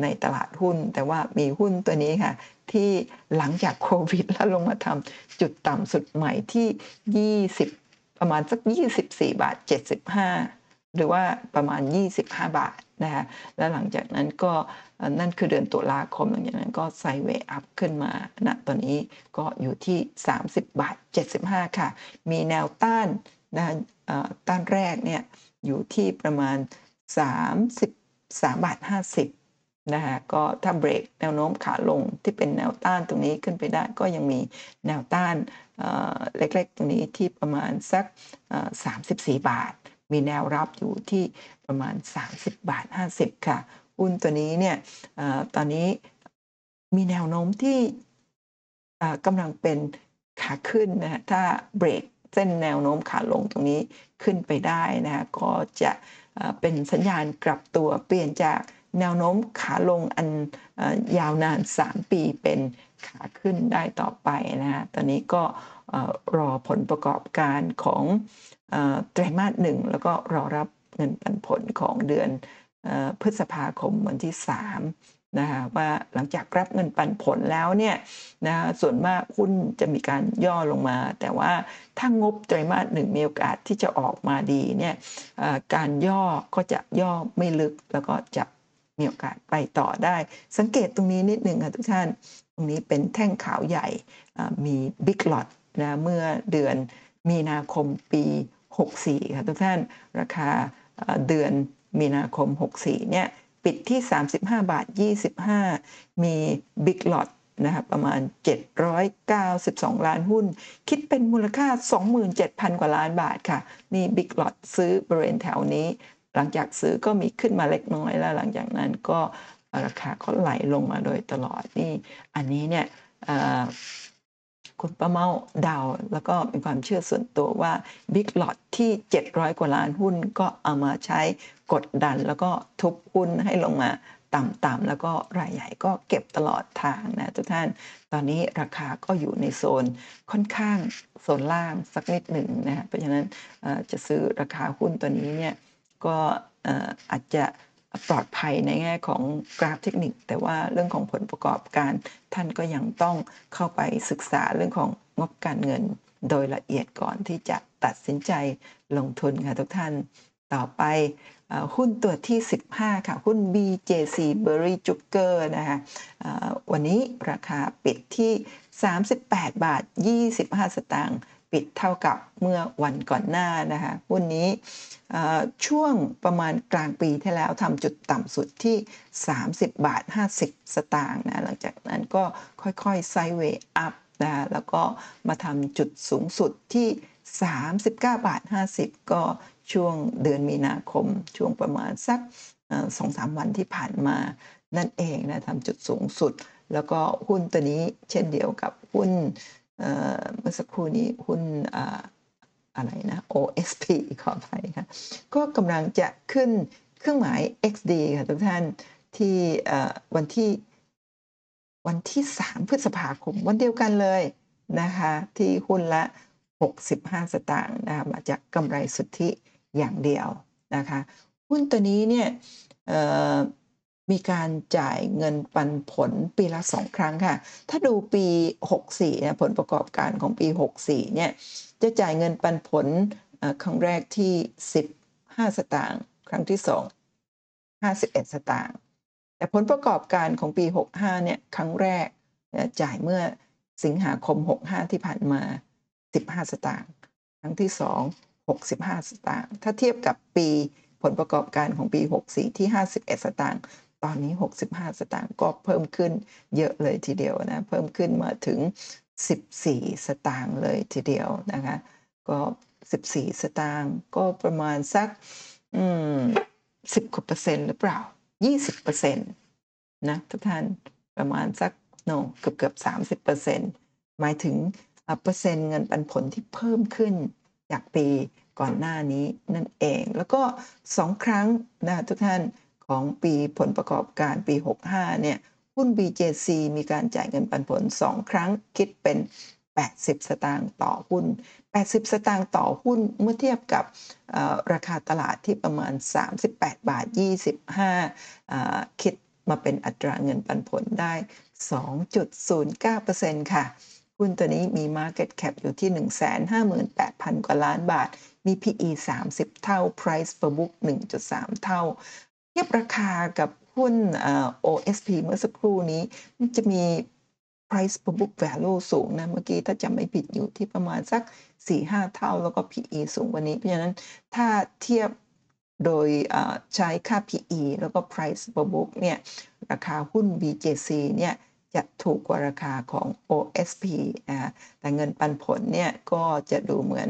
A: ในตลาดหุ้น แต่ว่ามีหุ้นตัวนี้ค่ะ ที่หลังจากโควิด แล้วลงมาทำจุดต่ำสุดใหม่ที่ 20 ประมาณสัก 24 บาท 75 หรือว่าประมาณ 25 บาทนะคะและหลังจากนั้นก็นั่นคือเดือนตุลาคมหลังจากนั้นก็ไซเวอัพขึ้นมาณตอนนี้ก็อยู่ที่ 30 บาท 75 ค่ะ มีแนวต้านนะต้านแรกเนี่ยอยู่ที่ประมาณ 33 บาท 50นะคะก็ถ้าเบรกแนวโน้มขาลงที่เป็นแนวต้านตรงนี้ขึ้นไปได้ก็ยังมีแนวต้านเล็กๆ ตรงนี้ที่ประมาณสัก 34 บาท มีแนวรับอยู่ที่ประมาณ 30 บาท 50 ค่ะ หุ้นตัวนี้เนี่ยอตอนนี้มีแนวโน้มที่กำลังเป็นขาขึ้นนะฮะถ้าเบรกเส้นแนวโน้มขาลงตรงนี้ขึ้นไปได้นะฮะก็จะเป็นสัญญาณกลับตัวเปลี่ยนจากแนวโน้มขาลงอันอยาวนาน 3 ปีเป็น ขาขึ้นได้ต่อไปนะฮะตอนนี้ก็รอผลประกอบการของไตรมาสหนึ่งแล้วก็รอรับเงินปันผลของเดือนอพฤษภาคมวันที่3นะคะว่าหลังจากรับเงินปันผลแล้วเนี่ยนะส่วนมากหุ้นจะมีการย่อลงมา แต่ว่าถ้างบไตรมาสหนึ่งมีโอกาสที่จะออกมาดีเนี่ยการย่อก็จะย่อไม่ลึกแล้วก็จะมีโอกาสไปต่อได้ สังเกตตรงนี้นิดหนึ่งค่ะทุกท่าน งนี้เป็นแท่งขาวใหญ่มีบิ๊ก o t นะเมื่อเดือนมีนาคมปี 64 ค่ะทุกท่านราคาเดือนมีนาคม 64 เนี่ยปิดที่ 35 บาท 25 มีบิ๊ก o t นะครับประมาณ 792 ล้านหุ้น คิดเป็นมูลค่า 27,000 กว่าล้านบาทค่ะ นี่บิ๊ก o t ซื้อบริเวณแถวนี้ หลังจากซื้อก็มีขึ้นมาเล็กน้อยแล้วหลังจากนั้นก็ ราคาก็ไหลลงมาโดยตลอดนี่อันนี้เนี่ยคุณป้าเมาเดาวแล้วก็เป็นความเชื่อส่วนตัวว่าบิ๊ก o t ที่ 700 กว่าล้านหุ้นก็เอามาใช้กดดันแล้วก็ทุบหุ้นให้ลงมาต่ำๆแล้วก็รายใหญ่ก็เก็บตลอดทางนะทุกท่าน ตอนนี้ราคาก็อยู่ในโซนค่อนข้างโซนล่างสักนิดหนึ่งนะเพราะฉะนั้นจะซื้อราคาหุ้นตัวนี้เนี่ยก็อาจจะ ปลอดภัยในแง่ของกราฟเทคนิค แต่ว่าเรื่องของผลประกอบการท่านก็ยังต้องเข้าไปศึกษาเรื่องของงบการเงินโดยละเอียดก่อนที่จะตัดสินใจลงทุนค่ะทุกท่านต่อไปหุ้นตัวที่ 15 ค่ะ หุ้น BJC Berry Juker นะคะวันนี้ราคาปิดที่ 38 บาท 25 สตางค์ปิดเท่ากับเมื่อวันก่อนหน้านะคะหุ้นนี้ ช่วงประมาณกลางปีที่แล้วทำจุดต่ำสุดที่ 30 บาท 50 สตางค์นะหลังจากนั้นก็ค่อยๆไซด์เวย์อัพนะแล้วก็มาทำจุดสูงสุดที่ 39 บาท 50 ก็ช่วงเดือนมีนาคม ช่วงประมาณสักสองสามวันที่ผ่านมานั่นเองนะทำจุดสูงสุด แล้วก็หุ้นตัวนี้เช่นเดียวกับหุ้นเอ่อเมื่อสักครู่นี้หุ้น อ่าอะไรนะ OSP ขออภัยค่ะ ก็กำลังจะขึ้นเครื่องหมาย XD ค่ะทุกท่านที่วันที่วันที่ 3 พฤษภาคมวันเดียวกันเลยนะคะที่หุ้นละ 65 สตางค์นะคะมาจากกำไรสุทธิอย่างเดียวนะคะหุ้นตัวนี้เนี่ยมีการจ่ายเงินปันผลปีละสองครั้งค่ะ ถ้าดูปี 64นะผลประกอบการของปี 64เนี่ย จะจ่ายเงินปันผลครั้งแรกที่ 15 สตางค์ครั้งที่ 2 51 สตางค์แต่ผลประกอบการของปี 65 เนี่ยครั้งแรกจ่ายเมื่อสิงหาคม 65 ที่ผ่านมา 15 สตางค์ครั้งที่ 2 65 สตางค์ถ้าเทียบกับปีผลประกอบการของปี 64 ที่ 51 สตางค์ตอนนี้ 65 สตางค์ก็เพิ่มขึ้นเยอะเลยทีเดียวนะ เพิ่มขึ้นมาถึง 14 สตางค์เลยทีเดียวนะคะก็ 14 สตางค์ก็ประมาณสักอืม10กว่าเปอร์เซ็นต์หรือเปล่า 20เปอร์เซ็นต์นะทุกท่านประมาณสักโนเกือบเกือบ30เปอร์เซ็นต์หมายถึงเปอร์เซ็นต์เงินปันผลที่เพิ่มขึ้นจากปีก่อนหน้านี้นั่นเอง แล้วก็สองครั้งนะทุกท่านของปีผลประกอบการปี 65เนี่ย หุ้น BJC มีการจ่ายเงินปันผล 2 ครั้งคิดเป็น 80 สตางค์ต่อหุ้น 80 สตางค์ต่อหุ้นเมื่อเทียบกับราคาตลาดที่ประมาณ 38 บาท 25อ่าคิดมาเป็นอัตราเงินปันผลได้ 2.09%ค่ะ หุ้นตัวนี้มี Market Cap อยู่ที่ 158,000 กว่าล้านบาท มี PE 30 เท่า Price per book 1.3 เท่า เทียบราคากับ หุ้น OSP เมื่อสักครู่นี้ มันจะมี Price per book value สูงนะ เมื่อกี้ถ้าจำไม่ผิดอยู่ที่ประมาณสัก 4-5 เท่าแล้วก็ PE สูงกว่านี้ เพราะฉะนั้นถ้าเทียบโดยใช้ค่า PE แล้วก็ Price per book เนี่ย ราคาหุ้น BJC เนี่ย จะถูกกว่าราคาของ OSP นะแต่เงินปันผลเนี่ยก็จะดูเหมือน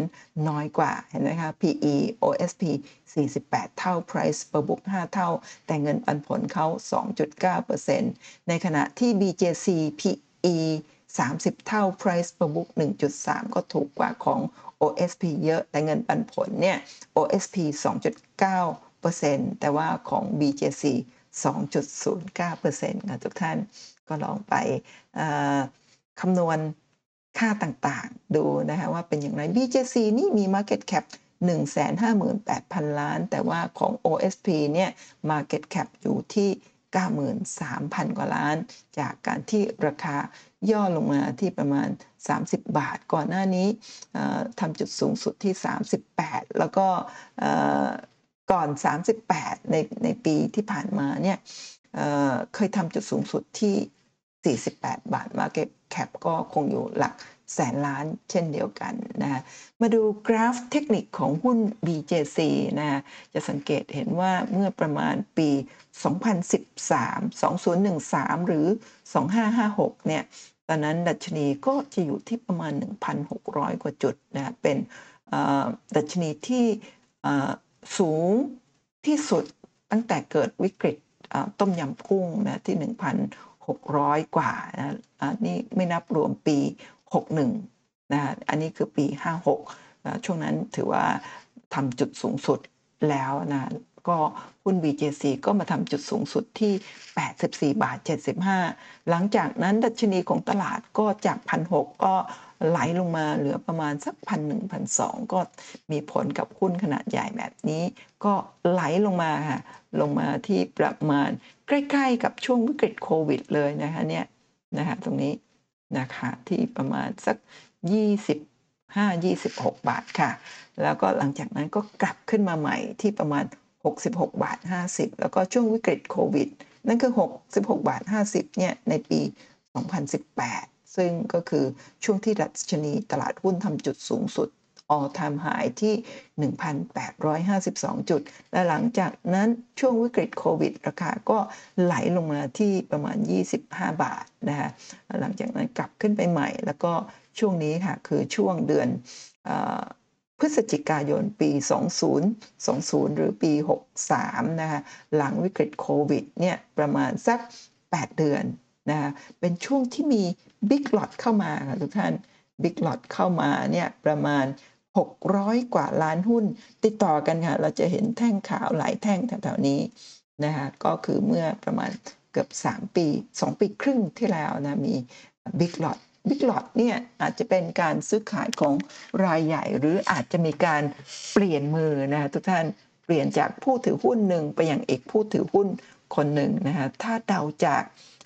A: น้อยกว่าเห็นไหมคะ PE OSP 48 เท่า Price per book 5 เท่า แต่เงินปันผลเขา 2.9%ในขณะที่ BJC PE 30 เท่า Price per book 1.3 ก็ถูกกว่าของ OSP เยอะ แต่เงินปันผลเนี่ย OSP 2.9%แต่ว่าของ BJC 2.09%ค่ะทุกท่าน ก็ลองไปคำนวณค่าต่างๆ ดูนะคะว่าเป็นอย่างไร BJC นี่มี Market Cap 158,000 ล้าน แต่ว่าของ OSP เนี่ย Market Cap อยู่ที่ 93,000 กว่าล้าน จากการที่ราคาย่อลงมาที่ประมาณ 30 บาท ก่อนหน้านี้ทำจุดสูงสุดที่ 38 แล้วก็เอ่อก่อน 38 ในในปีที่ผ่านมาเนี่ยเเคยทำจุดสูงสุดที่ 48 บาท Market Cap ก็คงอยู่หลักแสนล้านเช่นเดียวกันนะมาดูกราฟเทคนิคของหุ้น BJC นะคะจะสังเกตเห็นว่าเมื่อประมาณปี 2013 2013 หรือ 2556 เนี่ย ตอนนั้นดัชนีก็จะอยู่ที่ประมาณ 1,600 กว่าจุดนะเป็นดัชนีที่สูงที่สุดตั้งแต่เกิดวิกฤตต้มยำกุ้งนะที่ 600 กว่านะอ่านี่ไม่นับรวมปี 61นะอันนี้คือปี 56นะช่วงนั้นถือว่าทำจุดสูงสุดแล้วนะก็หุ้น BJC ก็มาทำจุดสูงสุดที่ 84 บาท 75 หลังจากนั้นดัชนีของตลาดก็จาก 1,600 ก็ไหลลงมาเหลือประมาณสัก1,100 1,200ก็มีผลกับหุ้นขนาดใหญ่แบบนี้ ก็ไหลลงมาค่ะลงมาที่ประมาณ ใกล้ ๆ กับช่วงวิกฤตโควิดเลยนะคะเนี่ยนะคะตรงนี้นะคะที่ประมาณสัก 25-26 บาทค่ะ แล้วก็หลังจากนั้นก็กลับขึ้นมาใหม่ที่ประมาณ 66 บาท 50 แล้วก็ช่วงวิกฤตโควิด นั่นคือ 66 บาท 50 เนี่ยในปี 2018 ซึ่งก็คือช่วงที่ดัชนีตลาดหุ้นทำจุดสูงสุด all time high ที่ 1,852 จุด และหลังจากนั้นช่วงวิกฤตโควิด ราคาก็ไหลลงมาที่ประมาณ 25 บาทนะคะหลังจากนั้นกลับขึ้นไปใหม่ แล้วก็ช่วงนี้ค่ะ คือช่วงเดือนอพฤศจิกายนปี 2020 หรือปี 63 นะคะหลังวิกฤตโควิดเนี่ยประมาณสัก 8 เดือนนะคะเป็นช่วงที่มีบิ๊กหลอตเข้ามาค่ะทุกท่านบิ๊กหลอตเข้ามาเนี่ยประมาณ 600 กว่าล้านหุ้น ติดต่อกันค่ะ เราจะเห็นแท่งขาวหลายแท่งแถวๆนี้นะคะก็คือเมื่อประมาณเกือบ 3 ปี 2 ปีครึ่งที่แล้วนะมีบิ๊กหลอตบิ๊กหลอตเนี่ยอาจจะเป็นการซื้อขายของรายใหญ่ หรืออาจจะมีการเปลี่ยนมือนะคะทุกท่านเปลี่ยนจากผู้ถือหุ้นหนึ่งไปยังอีกผู้ถือหุ้นคนหนึ่งนะคะถ้าเดาจาก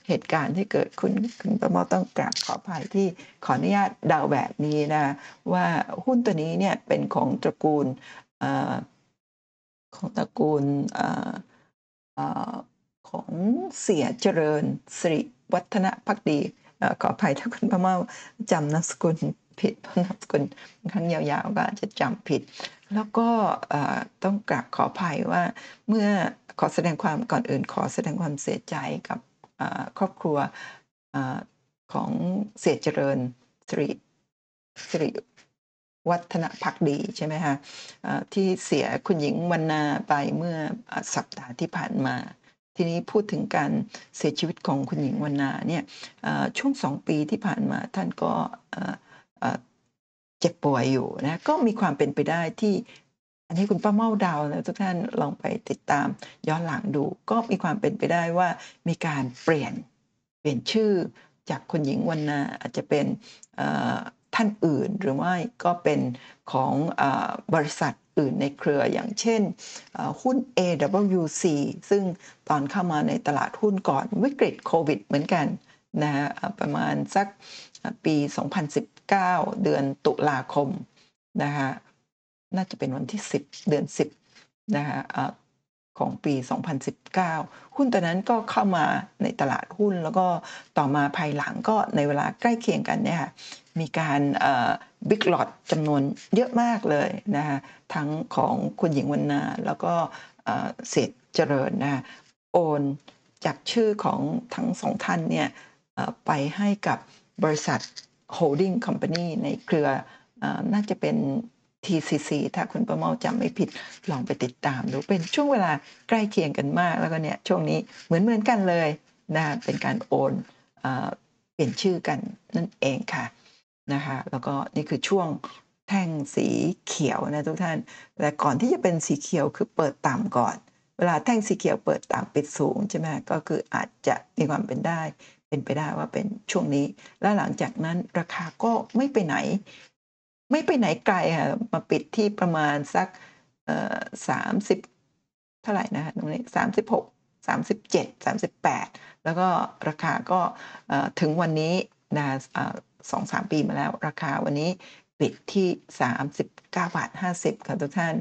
A: เหตุการณ์ที่เกิดขึ้นคุณประมอต้องกราบขออภัยที่ขออนุญาตเดาแบบนี้นะว่าหุ้นตัวนี้เนี่ยเป็นของตระกูลอของตระกูลออของเสียเจริญสิริวัฒนพักดีอขออภัยถ้าคุณประมาจำนามสกุลผิดเพราะนามสกุลค่อนข้งยาวๆก็จะจำผิด แล้วก็ต้องกราบขออภัยว่าเมื่อขอแสดงความก่อนอื่นขอแสดงความเสียใจกับ ครอบครัวอของเสียเจริญสิริสิริวัฒนพักดีใช่ไหมคะที่เสียคุณหญิงวรรณาไปเมื่อสัปดาห์ที่ผ่านมา ทีนี้พูดถึงการเสียชีวิตของคุณหญิงวรรณาเนี่ยช่วงสองปีที่ผ่านมาท่านก็เจ็บป่วยอยู่นะก็มีความเป็นไปได้ที่ อันนี้คุณป้าเมาดาวนะทุกท่านลองไปติดตามย้อนหลังดู ก็มีความเป็นไปได้ว่ามีการเปลี่ยนเปลี่ยนชื่อจากคุณหญิงวรรณาอาจจะเป็นท่านอื่นหรือไม่ก็เป็นของอบริษัทอื่นในเครืออย่างเช่นหุ้น AWC ซึ่งตอนเข้ามาในตลาดหุ้นก่อนวิกฤตโควิดเหมือนกันนะฮะประมาณสักปี 2019 เดือนตุลาคมนะคะ น่าจะเป็นวันที่ 10 เดือน 10นะคะเอ่อของปี 2019 หุ้นตัวนั้นก็เข้ามาในตลาดหุ้น แล้วก็ต่อมาภายหลังก็ในเวลาใกล้เคียงกันเนี่ยค่ะมีการบิ๊กหลอตจำนวนเยอะมากเลยนะคะทั้งของคุณหญิงวรรณาแล้วก็เอ่อเศรษฐเจริญนะโอนจากชื่อของทั้งสองท่านเนี่ยไปให้กับบริษัท holding company ในเครืออน่าจะเป็น TCC ถ้าคุณประเมาจำไม่ผิดลองไปติดตามดูเป็นช่วงเวลาใกล้เคียงกันมาก แล้วก็เนี่ยช่วงนี้เหมือนเหมือนกันเลยนะเป็นการโอนเอเปลี่ยนชื่อกันนั่นเองค่ะนะคะแล้วก็นี่คือช่วงแท่งสีเขียวนะทุกท่าน แต่ก่อนที่จะเป็นสีเขียวคือเปิดต่ำก่อน เวลาแท่งสีเขียวเปิดต่ำปิดสูงใช่ไหมก็คืออาจจะมีความเป็นได้ เป็นไปได้ว่าเป็นช่วงนี้ แล้วหลังจากนั้นราคาก็ไม่ไปไหน ไม่ไปไหนไกลค่ะมาปิดที่ประมาณสักสามสิบเท่าไหร่นะคะตรงนี้สามสิบหกสามสิบเจ็ดสามสิบแปดแล้วก็ราคาก็ถึงวันนี้นะสองสามปีมาแล้ว ราคาวันนี้ปิดที่สามสิบเก้าบาทห้าสิบค่ะทุกท่าน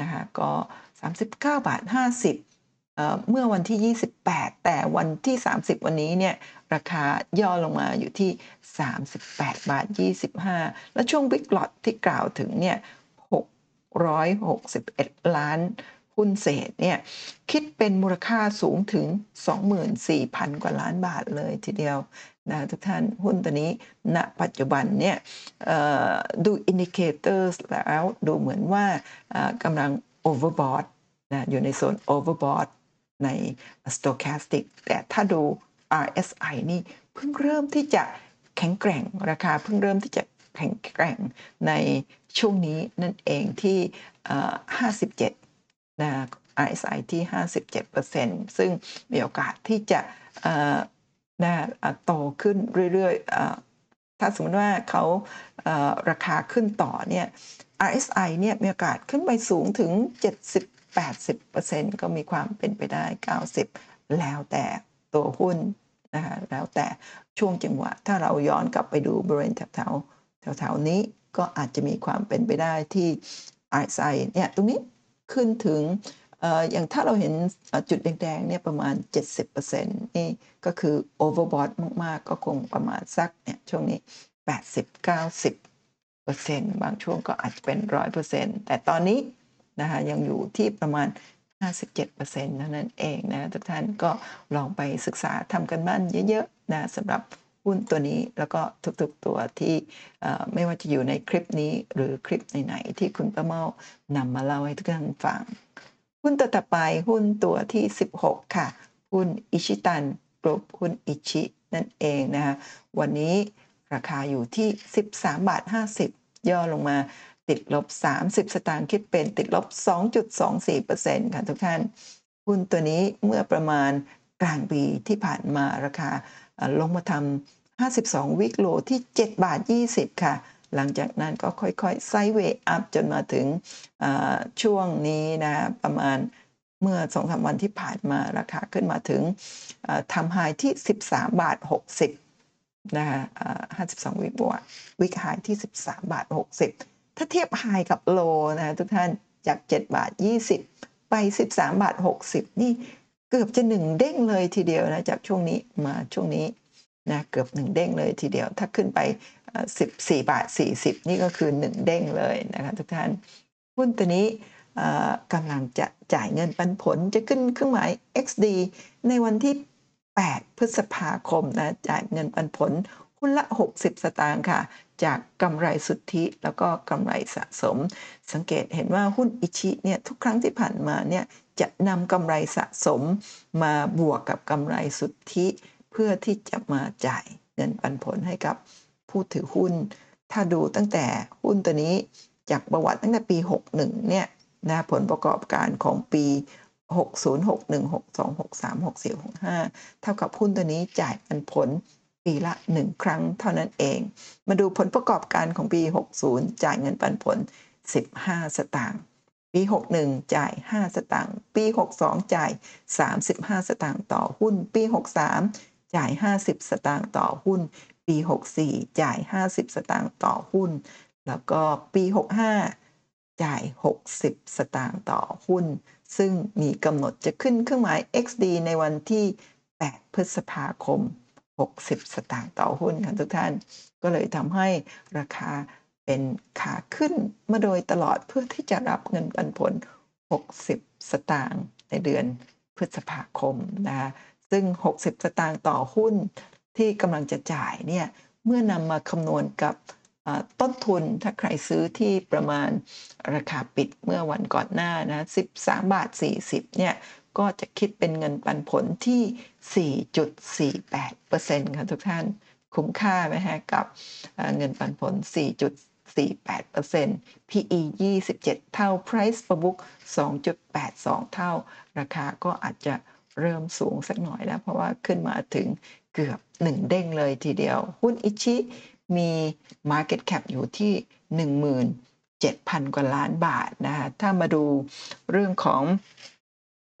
A: นะคะก็สามสิบเก้าบาทห้าสิบเมื่อวันที่ 28 แต่วันที่ 30 วันนี้เนี่ย ราคาย่อลงมาอยู่ที่ 38 บาท 25 และช่วงบิ๊กลอตที่กล่าวถึงเนี่ย661 ล้านหุ้นเศษเนี่ยคิดเป็นมูลค่าสูงถึง 24,000 กว่าล้านบาทเลยทีเดียวนะทุกท่านหุ้นตัวนี้ณปัจจุบันเนี่ยดู indicator แล้วดูเหมือนว่ากำลัง overbought นะอยู่ในโซน overbought ใน stochastic แต่ถ้าดู RSI นี่เพิ่งเริ่มที่จะแข็งแกร่งราคาเพิ่งเริ่มที่จะแข็งแกร่งในช่วงนี้นั่นเองที่ 57นะ RSI ที่ 57%ซึ่งมีโอกาสที่จะนะโตขึ้นเรื่อยๆ ถ้าสมมติว่าเขาราคาขึ้นต่อเนี่ย RSI เนี่ยมีโอกาสขึ้นไปสูงถึง 70 80%ก็มีความเป็นไปได้ 90 แล้วแต่ตัวหุ้น นะคะแล้วแต่ช่วงจังหวะ ถ้าเราย้อนกลับไปดูบริเวณแถวๆแถวๆนี้ก็อาจจะมีความเป็นไปได้ที่ RSI เนี่ยตรงนี้ขึ้นถึงอย่างถ้าเราเห็นจุดแดงๆเนี่ยประมาณ 70%นี่ก็คือ overbought มากๆ ก็คงประมาณสักเนี่ยช่วงนี้ 80-90%บางช่วงก็อาจจะเป็น 100%แต่ตอนนี้นะคะยังอยู่ที่ประมาณ 57%เท่านั้นเองนะทุกท่านก็ลองไปศึกษาทำกันบ้านเยอะๆนะสำหรับหุ้นตัวนี้แล้วก็ทุกๆตัวที่ไม่ว่าจะอยู่ในคลิปนี้หรือคลิปไหนๆที่คุณประเมานำมาเล่าให้ทุกท่านฟัง หุ้นตัวต่อไปหุ้นตัวที่ 16 ค่ะ หุ้นอิชิตันกรุ๊ปหุ้นอิชินั่นเองนะคะวันนี้ราคาอยู่ที่ 13 บาท 50 ย่อลงมา ติดลบ 30 สตางค์คิดเป็นติดลบ 2.24%ค่ะทุกท่านหุ้นตัวนี้เมื่อประมาณกลางปีที่ผ่านมาราคาลงมาทำ 52 วิกโลที่ 7 บาท 20 ค่ะ หลังจากนั้นก็ค่อยๆไซด์เวย์อัพจนมาถึงช่วงนี้นะประมาณเมื่อสองสามวันที่ผ่านมาราคาขึ้นมาถึงทำไฮที่ 13 บาท 60นะคะ52 วิกว่าวิกไฮที่ 13 บาท 60 ถ้าเทียบไฮกับโลนะทุกท่านจาก 7 บาท 20 ไป 13 บาท 60 นี่เกือบจะหนึ่งเด้งเลยทีเดียวนะจากช่วงนี้มาช่วงนี้นะเกือบหนึ่งเด้งเลยทีเดียว ถ้าขึ้นไป 14 บาท 40 นี่ก็คือหนึ่งเด้งเลยนะคะทุกท่านหุ้นตัวนี้กำลังจะจ่ายเงินปันผลจะขึ้นเครื่องหมาย XD ในวันที่ 8 พฤษภาคมนะจ่ายเงินปันผลหุ้นละ 60 สตางค์ค่ะ จากกำไรสุทธิแล้วก็กำไรสะสม สังเกตเห็นว่าหุ้นอิชิเนี่ยทุกครั้งที่ผ่านมาเนี่ยจะนำกำไรสะสมมาบวกกับกำไรสุทธิ เพื่อที่จะมาจ่ายเงินปันผลให้กับผู้ถือหุ้น ถ้าดูตั้งแต่หุ้นตัวนี้จากประวัติตั้งแต่ปี 61 เนี่ยนะผลประกอบการของปี 606162636465 เท่ากับหุ้นตัวนี้จ่ายปันผล ปีละ 1 ครั้งเท่านั้นเอง มาดูผลประกอบการของปี 60 จ่ายเงินปันผล 15 สตางค์ ปี 61 จ่าย 5 สตางค์ ปี 62 จ่าย 35 สตางค์ต่อหุ้น ปี 63 จ่าย 50 สตางค์ต่อหุ้น ปี 64 จ่าย 50 สตางค์ต่อหุ้น แล้วก็ปี 65 จ่าย 60 สตางค์ต่อหุ้น ซึ่งมีกำหนดจะขึ้นเครื่องหมาย XD ในวันที่ 8 พฤษภาคม 60 สตางค์ต่อหุ้นค่ะทุกท่าน ก็เลยทำให้ราคาเป็นขาขึ้นมาโดยตลอดเพื่อที่จะรับเงินปันผล 60 สตางค์ในเดือนพฤษภาคมนะคะซึ่ง 60 สตางค์ต่อหุ้นที่กำลังจะจ่ายเนี่ยเมื่อนำมาคำนวณกับต้นทุนถ้าใครซื้อที่ประมาณราคาปิดเมื่อวันก่อนหน้านะ 13 บาท 40 เนี่ย ก็จะคิดเป็นเงินปันผลที่ 4.48%ค่ะทุกท่านคุ้มค่าไหมฮะกับเงินปันผล 4.48% PE 27 เท่า Price per book 2.82 เท่า ราคาก็อาจจะเริ่มสูงสักหน่อยแล้ว เพราะว่าขึ้นมาถึงเกือบ1เด้งเลยทีเดียว หุ้นอิชิมี Market Cap อยู่ที่ 17,000 กว่าล้านบาทนะคะถ้ามาดูเรื่องของ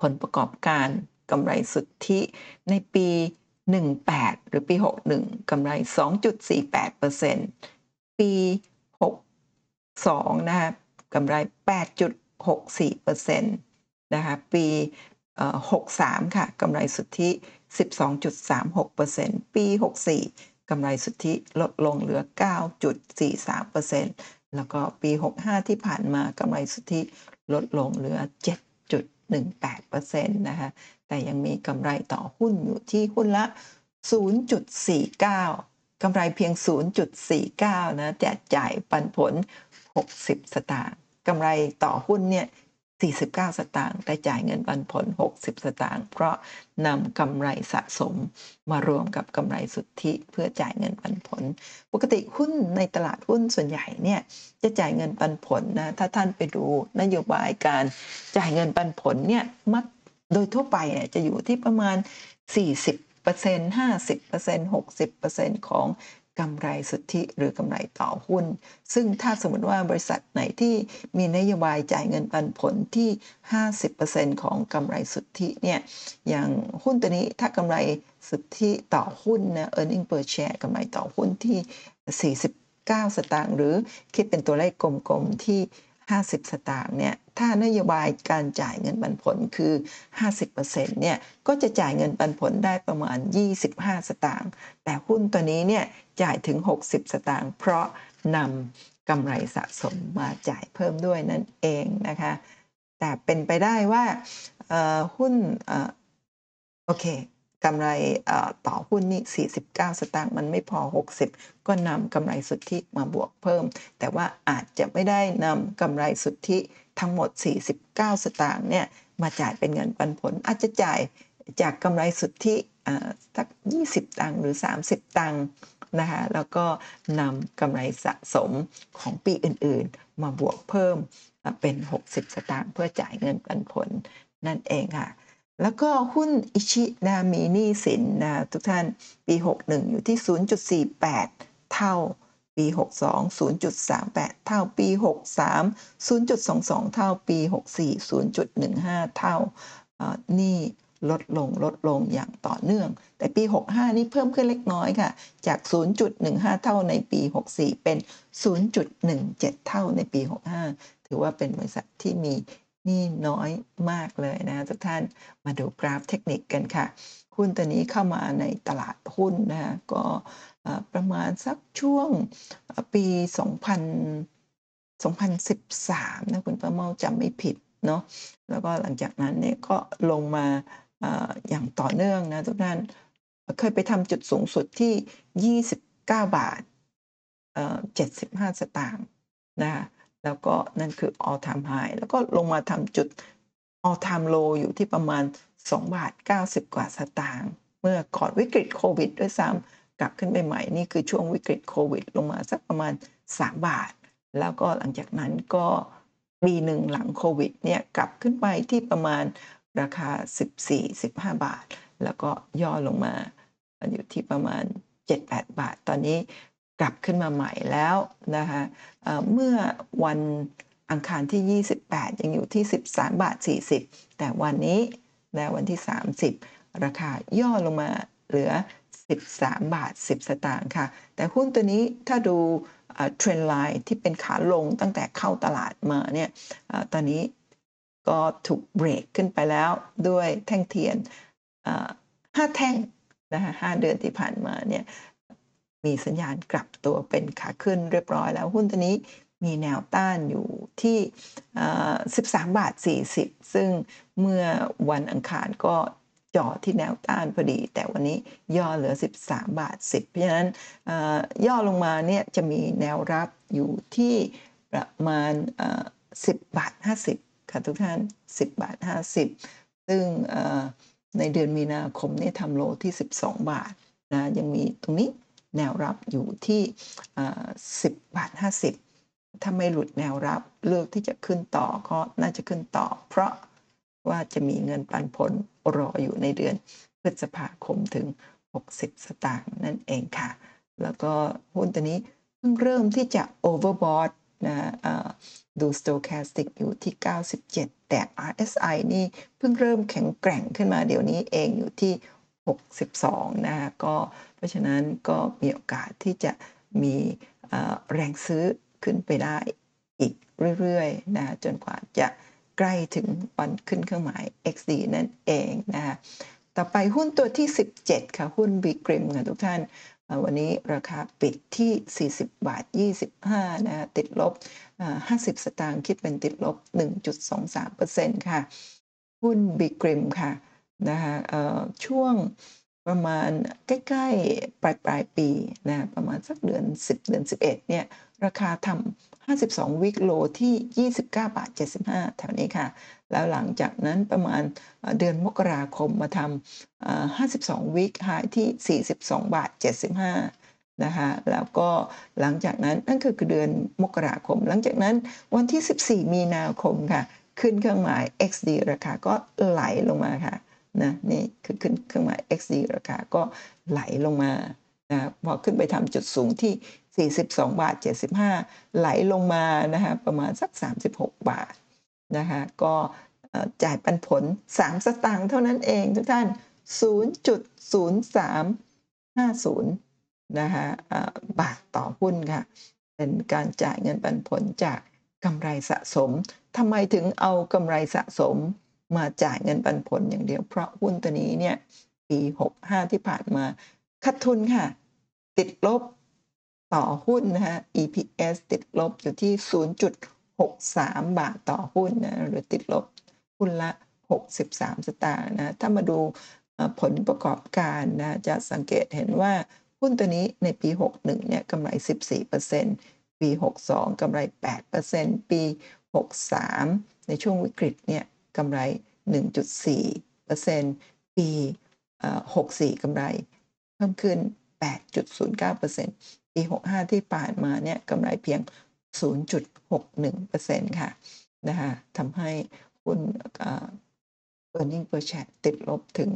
A: ผลประกอบการกำไรสุทธิในปี 18 หรือปี 61กำไร 2.48%ปี 62นะคะกำไร 8.64%นะคะปี63 ค่ะกำไรสุทธิ 12.36%ปี 64กำไรสุทธิลดลงเหลือ 9.43%แล้วก็ปี 65 ที่ผ่านมากำไรสุทธิลดลงเหลือ 7 0.18%นะคะแต่ยังมีกำไรต่อหุ้นอยู่ที่หุ้นละ 0.49 กำไรเพียง 0.49 นะแต่จ่ายปันผล 60 สตางค์กำไรต่อหุ้นเนี่ย 49 สตางค์แต่จ่ายเงินปันผล 60 สตางค์เพราะนำกำไรสะสมมารวมกับกำไรสุทธิเพื่อจ่ายเงินปันผล ปกติหุ้นในตลาดหุ้นส่วนใหญ่เนี่ยจะจ่ายเงินปันผลนะถ้าท่านไปดูนโยบายการจ่ายเงินปันผลเนี่ยมักโดยทั่วไปเนี่ยจะอยู่ที่ประมาณ 40% 50% 60%ของ กำไรสุทธิหรือกำไรต่อหุ้น ซึ่งถ้าสมมติว่าบริษัทไหนที่มีนโยบายจ่ายเงินปันผลที่ 50%ของกำไรสุทธิเนี่ยอย่างหุ้นตัวนี้ถ้ากำไรสุทธิต่อหุ้นนะ earning per share กำไรต่อหุ้นที่ 49 สตางค์หรือคิดเป็นตัวเลขกลมๆที่ 50 สตางค์เนี่ยถ้านโยบายการจ่ายเงินปันผลคือ 50%เนี่ยก็จะจ่ายเงินปันผลได้ประมาณ 25 สตางค์แต่หุ้นตัวนี้เนี่ยจ่ายถึง 60 สตางค์เพราะนำกำไรสะสมมาจ่ายเพิ่มด้วยนั่นเองนะคะแต่เป็นไปได้ว่าหุ้นโอเค กำไรต่อหุ้นนี่ 49 สตางค์มันไม่พอ 60 ก็นำกำไรสุทธิมาบวกเพิ่ม แต่ว่าอาจจะไม่ได้นำกำไรสุทธิทั้งหมด 49 สตางค์เนี่ยมาจ่ายเป็นเงินปันผล อาจจะจ่ายจากกำไรสุทธิสัก 20 ตังค์หรือ 30 ตังค์นะคะแล้วก็นำกำไรสะสมของปีอื่นๆ มาบวกเพิ่มเป็น 60 สตางค์เพื่อจ่ายเงินปันผลนั่นเองค่ะ แล้วก็หุ้นอิชินามีนี้สินนะทุกท่านปี 61 อยู่ที่ 0.48 เท่าปี 62 0.38 เท่าปี 63 0.22 เท่าปี 64 0.15 เท่านี่ลดลงลดลงอย่างต่อเนื่อง แต่ปี 65 นี่เพิ่มขึ้นเล็กน้อยค่ะ จาก 0.15 เท่าในปี 64 เป็น 0.17 เท่าในปี 65 ถือว่าเป็นบริษัทที่มี นี่น้อยมากเลยนะทุกท่านมาดูกราฟเทคนิคกันค่ะ หุ้นตัวนี้เข้ามาในตลาดหุ้นนะก็ประมาณสักช่วงปี 2000 2013นะคุณประเมาจำไม่ผิดเนาะแล้วก็หลังจากนั้นเนี่ยก็ลงมาอย่างต่อเนื่องนะทุกท่านเคยไปทำจุดสูงสุดที่ 29 บาท75 สตางค์นะคะ แล้วก็นั่นคือ all time high แล้วก็ลงมาทำจุด all time low อยู่ที่ประมาณ 2 บาท 90 กว่าสตางค์เมื่อก่อนวิกฤตโควิดด้วยซ้ำกลับขึ้นไปใหม่นี่คือช่วงวิกฤตโควิด ลงมาสักประมาณ 3 บาท แล้วก็หลังจากนั้นก็ปีหนึ่งหลังโควิดเนี่ยกลับขึ้นไปที่ประมาณราคา 14-15 บาท แล้วก็ย่อลงมาอยู่ที่ประมาณ 7-8 บาท ตอนนี้ กลับขึ้นมาใหม่แล้วนะคะเมื่อวันอังคารที่ 28 ยังอยู่ที่ 13 บาท 40 แต่วันนี้นะวันที่ 30 ราคาย่อลงมาเหลือ 13 บาท 10 สตางค์ค่ะ แต่หุ้นตัวนี้ถ้าดู trend line ที่เป็นขาลงตั้งแต่เข้าตลาดมาเนี่ยอตอนนี้ก็ถูกเบรกขึ้นไปแล้วด้วยแท่งเทียนห้าแท่งนะคะห้าเดือนที่ผ่านมาเนี่ย มีสัญญาณกลับตัวเป็นขาขึ้นเรียบร้อยแล้วหุ้นตัวนี้มีแนวต้านอยู่ที่ 13 บาท 40 ซึ่งเมื่อวันอังคารก็จ่อที่แนวต้านพอดี แต่วันนี้ย่อเหลือ 13 บาท 10 เพราะฉะนั้นย่อลงมาเนี่ยจะมีแนวรับอยู่ที่ประมาณ 10 บาท 50 ค่ะทุกท่าน 10 บาท 50 ซึ่งในเดือนมีนาคมนี่ทำโลที่ 12 บาทนะยังมีตรงนี้ แนวรับอยู่ที่ 10 บาท 50 ถ้าไม่หลุดแนวรับเลือกที่จะขึ้นต่อก็น่าจะขึ้นต่อ เพราะว่าจะมีเงินปันผลรออยู่ในเดือนพฤษภาคมถึง 60 สตางค์นั่นเองค่ะ แล้วก็หุ้นตัวนี้เพิ่งเริ่มที่จะ overbought นะดู stochastic อยู่ที่ 97 แต่ RSI นี่เพิ่งเริ่มแข็งแกร่งขึ้นมาเดี๋ยวนี้เองอยู่ที่ 62นะคะก็เพราะฉะนั้นก็มีโอกาสที่จะมีแรงซื้อขึ้นไปได้อีกเรื่อยๆนะจนกว่าจะใกล้ถึงวันขึ้นเครื่องหมาย XD นั่นเองนะคะต่อไปหุ้นตัวที่ 17 ค่ะ หุ้น b ีกริมค่ะทุกท่าน วันนี้ราคาปิดที่ 40 บาท 25นะะติดลบอ่า50 สตางค์คิดเป็นติดลบ 1.23%ค่ะ หุ้น b ีกริมค่ะ นะคะเอ่อช่วงประมาณใกล้ๆปลายปลายปีนะประมาณสักเดือน 10 เดือน 11เนี่ยราคาทำ52 วิกโลที่ 29 บาท 75 แถวนี้ค่ะ แล้วหลังจากนั้นประมาณเดือนมกราคมมาทำเอ่อ52 วิกไฮที่ 42 บาท 75 นะคะ แล้วก็หลังจากนั้นนั่นคือเดือนมกราคม หลังจากนั้นวันที่ 14 มีนาคมค่ะ ขึ้นเครื่องหมาย XD ราคาก็ไหลลงมาค่ะ นะนี่คือขึ้นเครื่องหมาย XD ราคาก็ไหลลงมานะพอขึ้นไปทำจุดสูงที่ 42 บาท 75 ไหลลงมานะคะประมาณสัก 36 บาทนะคะก็จ่ายปันผล 3 สตางค์เท่านั้นเองทุกท่าน 0.0350 นะคะบาทต่อหุ้นค่ะ เป็นการจ่ายเงินปันผลจากกำไรสะสมทำไมถึงเอากำไรสะสม มาจ่ายเงินปันผลอย่างเดียว เพราะหุ้นตัวนี้เนี่ยปี65 ที่ผ่านมาขาดทุนค่ะ ติดลบต่อหุ้นนะคะ EPS ติดลบอยู่ที่ 0.63 บาทต่อหุ้นนะหรือติดลบหุ้นละ 63 สตางค์นะถ้ามาดูผลประกอบการนะจะสังเกตเห็นว่าหุ้นตัวนี้ในปี 61 เนี่ยกำไร 14%ปี 62 กำไร 8%ปี 63 ในช่วงวิกฤตเนี่ย กำไร 1.4%ปี 64กำไร เพิ่มขึ้น 8.09%ปี 65 ที่ผ่านมาเนี่ยกำไรเพียง 0.61%ค่ะนะคะทำให้หุ้น earning per share ติดลบถึง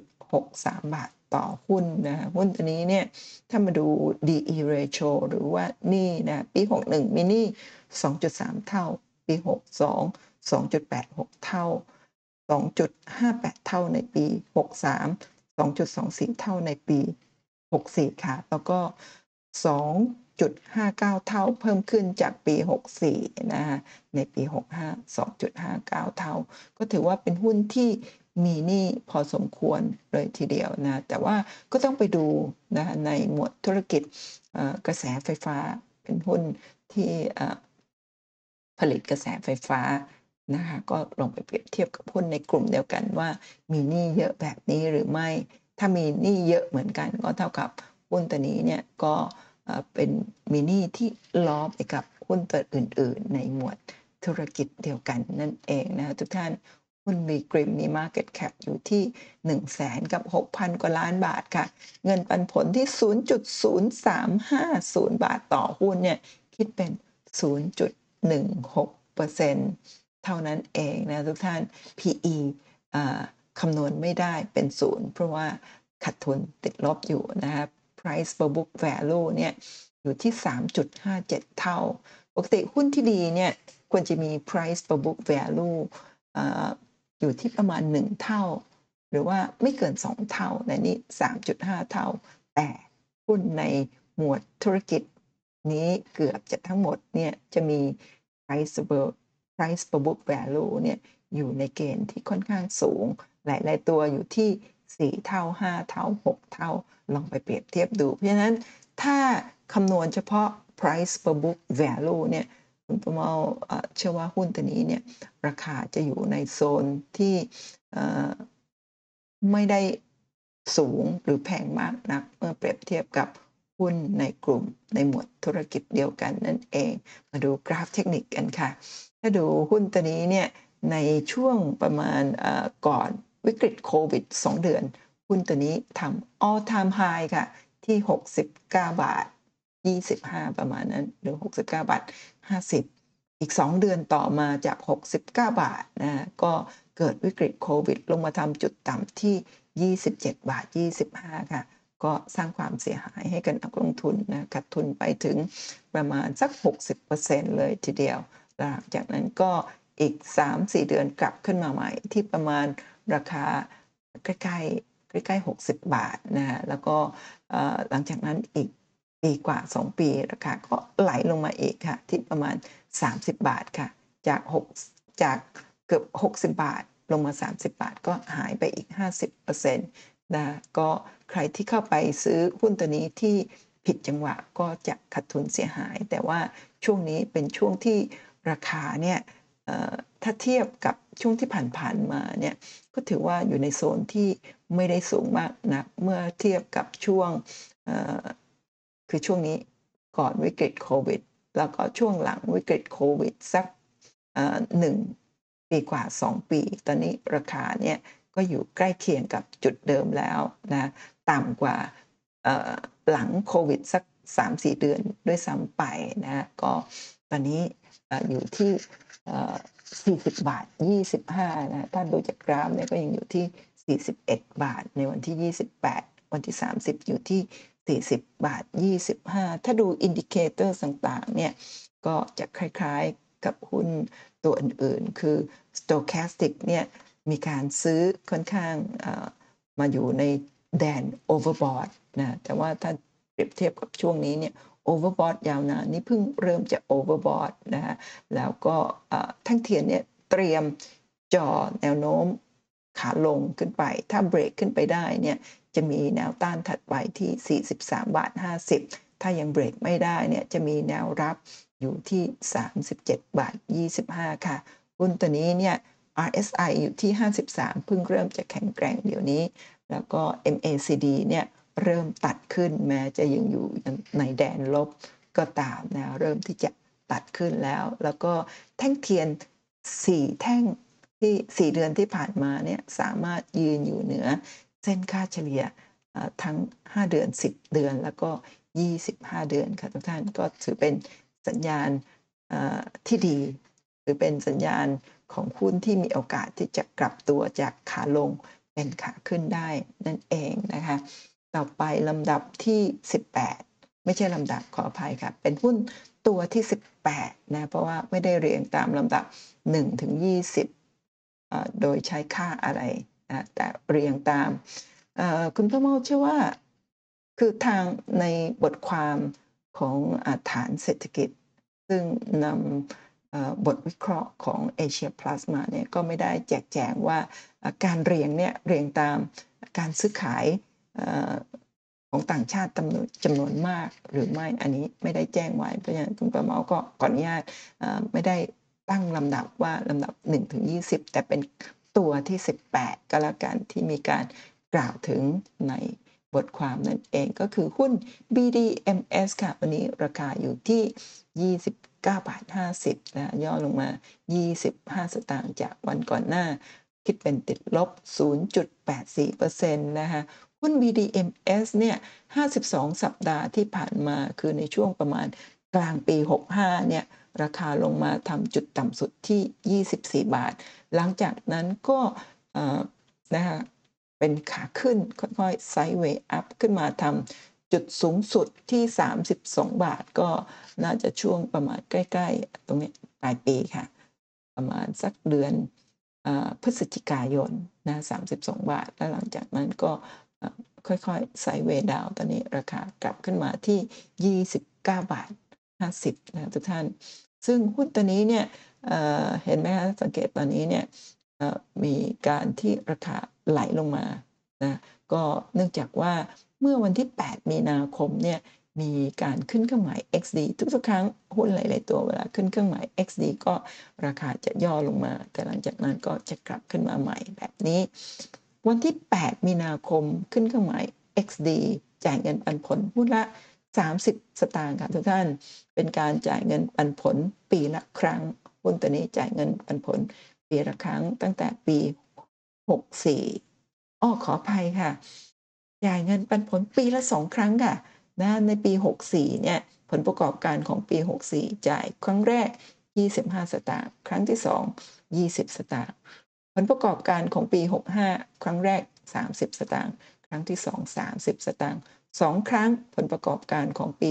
A: 0.63 บาทต่อหุ้นนะหุ้นตัวนี้เนี่ยถ้ามาดู DE ratio หรือว่านี้นะปี 61 มีนี้2.3 เท่า ปี 62 2.86 เท่า 2.58 เท่าในปี 63 2.24 เท่าในปี 64 ค่ะ แล้วก็ 2.59 เท่าเพิ่มขึ้นจากปี 64 นะคะในปี 65 2.59 เท่า ก็ถือว่าเป็นหุ้นที่มีนี้พอสมควรเลยทีเดียวนะแต่ว่าก็ต้องไปดูนะคะในหมวดธุรกิจกระแสไฟฟ้าเป็นหุ้นที่ผลิตกระแสไฟฟ้า นะคะก็ลองไปเปรียบเทียบกับหุ้นในกลุ่มเดียวกันว่า มีหนี้เยอะแบบนี้หรือไม่ ถ้ามีหนี้เยอะเหมือนกัน ก็เท่ากับหุ้นตัวนี้เนี่ยก็เป็นมีหนี้ที่ล้อไปกับหุ้นตัวอื่น ๆ ในหมวดธุรกิจเดียวกันนั่นเองนะคะทุกท่านหุ้นมีกริมมี Market Cap อยู่ที่ 1 0 0 0 0แสนกับ 6,000 กว่าล้านบาทค่ะ เงินปันผลที่ 0.0350 บาทต่อหุ้นเนี่ยคิดเป็น 0.16%เปอร์เซ็นต์ เท่านั้นเองนะทุกท่าน PE คำนวณไม่ได้เป็นศูนย์เพราะว่าขาดทุนติดลบอยู่นะครับ price per book value เนี่ยอยู่ที่ 3.57 เท่า ปกติหุ้นที่ดีเนี่ยควรจะมี price per book value อ่าอยู่ที่ประมาณ 1 เท่า หรือว่าไม่เกิน 2 เท่าในนี้3.5 เท่า แต่หุ้นในหมวดธุรกิจนี้เกือบจะทั้งหมดเนี่ยจะมี price per price per book value เนี่ยอยู่ในเกณฑ์ที่ค่อนข้างสูง หลาย ๆ ตัวอยู่ที่ 4 เท่า 5 เท่า 6 เท่า ลองไปเปรียบเทียบดู เพราะฉะนั้นถ้าคำนวณเฉพาะ price per book value เนี่ยคุณประเมาเอ่อเชื่อว่าหุ้นตัวนี้เนี่ยราคาจะอยู่ในโซนที่ไม่ได้สูงหรือแพงมากนัก เมื่อเปรียบเทียบกับหุ้นในกลุ่มในหมวดธุรกิจเดียวกันนั่นเอง มาดูกราฟเทคนิคกันค่ะ ถ้าดูหุ้นตัวนี้เนี่ยในช่วงประมาณก่อนวิกฤตโควิด 2 เดือน หุ้นตัวนี้ทำ all time high ค่ะ ที่ 69 บาท 25 ประมาณนั้น หรือ 69 บาท 50 อีก 2 เดือนต่อมาจาก 69 บาทนะก็เกิดวิกฤตโควิด ลงมาทำจุดต่ำที่ 27 บาท 25 ค่ะ ก็สร้างความเสียหายให้กับนักลงทุนนะขาดทุนไปถึงประมาณสัก 60%เลยทีเดียว หลังจากนั้นก็อีก 3-4 เดือนกลับขึ้นมาใหม่ ที่ประมาณราคาใกล้ๆใกล้ๆ60 บาทนะฮะแล้วก็หลังจากนั้นอีกปีกว่า 2 ปีราคาก็ไหลลงมาอีกค่ะ ที่ประมาณ 30 บาทค่ะ จาก6จากเกือบ 60 บาท ลงมา 30 บาท ก็หายไปอีก 50%นะก็ใครที่เข้าไปซื้อหุ้นตัวนี้ที่ผิดจังหวะก็จะขาดทุนเสียหาย แต่ว่าช่วงนี้เป็นช่วงที่ ราคาเนี่ยถ้าเทียบกับช่วงที่ผ่านๆมาเนี่ยก็ถือว่าอยู่ในโซนที่ไม่ได้สูงมากนักเมื่อเทียบกับช่วงคือช่วงนี้ก่อนวิกฤตโควิด แล้วก็ช่วงหลังวิกฤตโควิดสักหนึ่งปีกว่า 2 ปี ตอนนี้ราคาเนี่ยก็อยู่ใกล้เคียงกับจุดเดิมแล้วนะต่ำกว่าหลังโควิดสัก 3-4 เดือนด้วยซ้ำไปนะก็ตอนนี้ อยู่ที่ 40 บาท 25นะถ้าดูจากกราฟเนี่ยก็ยังอยู่ที่ 41 บาท ในวันที่ 28 วันที่ 30 อยู่ที่ 40 บาท 25 ถ้าดู indicator ต่างๆเนี่ยก็จะคล้ายๆกับหุ้นตัวอื่นๆ คือ Stochastic เนี่ยมีการซื้อค่อนข้างมากอยู่ในแดน overbought นะแต่ว่าถ้าเปรียบเทียบกับช่วงนี้เนี่ย overbought ยาวนานนี่เพิ่งเริ่มจะ overbought นะฮะแล้วก็แท่งเทียนเนี่ยเตรียมจ่อแนวโน้มขาลงขึ้นไป ถ้าเบรกขึ้นไปได้เนี่ยจะมีแนวต้านถัดไปที่ 43 บาท 50 ถ้ายังเบรกไม่ได้เนี่ยจะมีแนวรับอยู่ที่ 37 บาท 25 ค่ะ หุ้นตัวนี้เนี่ย RSI อยู่ที่ 53 เพิ่งเริ่มจะแข็งแกร่งเดี๋ยวนี้ แล้วก็ MACD เนี่ย เริ่มตัดขึ้นแม้จะยังอยู่ในแดนลบก็ตามนะเริ่มที่จะตัดขึ้นแล้ว แล้วก็แท่งเทียน4แท่งที่4เดือนที่ผ่านมาเนี่ยสามารถยืนอยู่เหนือ เส้นค่าเฉลี่ยทั้ง 5 เดือน 10 เดือนแล้วก็ 25 เดือนค่ะทุกท่านก็ถือเป็นสัญญาณที่ดี หรือเป็นสัญญาณของหุ้นที่มีโอกาสที่จะกลับตัวจากขาลงเป็นขาขึ้นได้นั่นเองนะคะ ต่อไปลำดับที่ 18 ไม่ใช่ลำดับขออภัยค่ะ เป็นหุ้นตัวที่ 18 นะ เพราะว่าไม่ได้เรียงตามลำดับ 1 ถึง 20 โดยใช้ค่าอะไรนะแต่เรียงตาม คุณพ่อเมาเชื่อว่า คือทางในบทความของฐานเศรษฐกิจ ซึ่งนำบทวิเคราะห์ของ Asia Plus มาเนี่ยก็ไม่ได้แจกแจงว่าการเรียงเนี่ยเรียงตามการซื้อขาย ของต่างชาติจำนวนจำนวนมากหรือไม่อันนี้ไม่ได้แจ้งไว้เพราะฉะนั้นคุณประเมาก็ขออนุญาตไม่ได้ตั้งลำดับว่าลำดับ1ถึง20 แต่เป็นตัวที่ 18 ก็แล้วกันที่มีการกล่าวถึงในบทความนั่นเองก็คือหุ้น BDMs ค่ะ วันนี้ราคาอยู่ที่ 29 บาท 50นะย่อลงมา 25 สตางค์จากวันก่อนหน้า คิดเป็นติดลบ 0.84%นะคะ หุ้น BDMs เนี่ย 52 สัปดาห์ที่ผ่านมาคือในช่วงประมาณกลางปี 65 เนี่ย ราคาลงมาทำจุดต่ำสุดที่ 24 บาท หลังจากนั้นก็นะคะเป็นขาขึ้นค่อยๆไซด์เวย์อัพขึ้นมาทำจุดสูงสุดที่ 32 บาทก็น่าจะช่วงประมาณใกล้ ๆ ตรงนี้ปลายปีค่ะ ประมาณสักเดือนอพฤศจิกายนนะ32 บาท แล้วหลังจากนั้นก็ ค่อยๆไซเวดาวตอนนี้ราคากลับขึ้นมาที่ 29 บาท 50 นะทุกท่าน ซึ่งหุ้นตัวนี้เนี่ยเเห็นไหมคะสังเกตตอนนี้เนี่ยมีการที่ราคาไหลลงมานะก็เนื่องจากว่าเมื่อวันที่ 8 มีนาคมเนี่ยมีการขึ้นเครื่องหมาย XD ทุกๆ ครั้งหุ้นหลาย ๆ ตัวเวลาขึ้นเครื่องหมาย XD ก็ราคาจะย่อลงมา แต่หลังจากนั้นก็จะกลับขึ้นมาใหม่แบบนี้ วันที่ 8 มีนาคมขึ้นเครื่องหมาย XD จ่ายเงินปันผลหุ้นละ 30 สตางค์ค่ะทุกท่าน เป็นการจ่ายเงินปันผลปีละครั้งหุ้นตัวนี้จ่ายเงินปันผลปีละครั้งตั้งแต่ปี 64อ้อขออภัยค่ะ จ่ายเงินปันผลปีละสองครั้งค่ะนะในปี 64 เนี่ย ผลประกอบการของปี 64 จ่ายครั้งแรก 25 สตางค์ ครั้งที่ 2 20 สตางค์ ผลประกอบการของปี 65 ครั้งแรก 30 สตางค์ครั้งที่ 2 30 สตางค์สองครั้งผลประกอบการของปี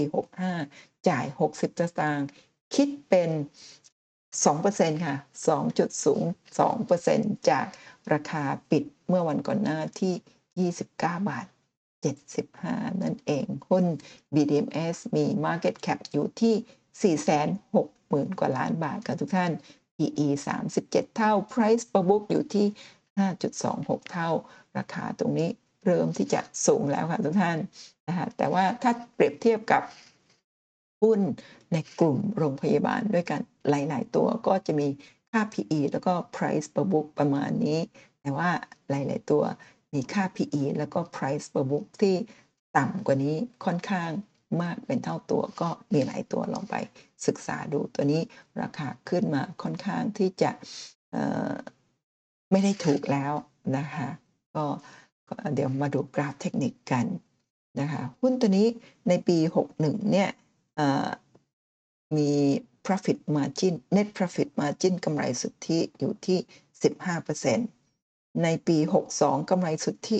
A: 65 จ่าย 60 สตางค์คิดเป็น 2%ค่ะ 2.02%จากราคาปิดเมื่อวันก่อนหน้าที่ 29 บาท 75 นั่นเอง หุ้น BDMs มี Market Cap อยู่ที่ 460,000 กว่าล้านบาทค่ะทุกท่าน PE 37 เท่า Price per book อยู่ที่ 5.26 เท่า ราคาตรงนี้เริ่มที่จะสูงแล้วค่ะทุกท่านนะคะแต่ว่าถ้าเปรียบเทียบกับหุ้นในกลุ่มโรงพยาบาลด้วยกันหลาย ๆ ตัวก็จะมีค่า PE แล้วก็ Price per book ประมาณนี้ แต่ว่าหลาย ๆ ตัวมีค่า PE แล้วก็ Price per book ที่ต่ำกว่านี้ค่อนข้างมากเป็นเท่าตัวก็มีหลายตัวลองไป ศึกษาดูตัวนี้ราคาขึ้นมาค่อนข้างที่จะไม่ได้ถูกแล้วนะคะก็ก็เดี๋ยวมาดูกราฟเทคนิคกันนะคะหุ้นตัวนี้ในปี 61 เนี่ยเอ่อมี profit margin net profit margin กำไรสุทธิอยู่ที่ 15%ในปี 62 กำไรสุทธิ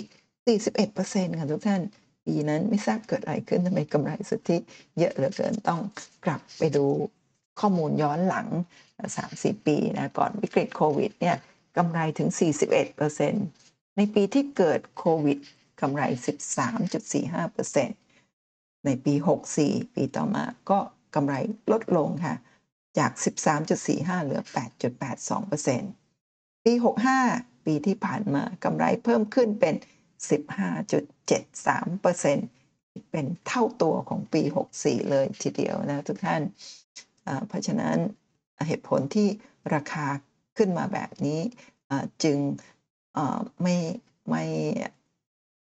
A: 41%ค่ะทุกท่าน ปีนั้นไม่ทราบเกิดอะไรขึ้นทำไมกำไรสุทธิเยอะเหลือเกินต้องกลับไปดูข้อมูลย้อนหลัง 3-4 ปีนะก่อนวิกฤตโควิดเนี่ยกำไรถึง 41%ในปีที่เกิดโควิดกำไร 13.45%ในปี 64 ปีต่อมาก็กำไรลดลงค่ะ จาก 13.45 เหลือ 8.82%ปี 65 ปีที่ผ่านมากำไรเพิ่มขึ้นเป็น 15.73%เป็นเท่าตัวของปี 64 เลยทีเดียวนะทุกท่าน เพราะฉะนั้นเหตุผลที่ราคาขึ้นมาแบบนี้จึงไม่ไม่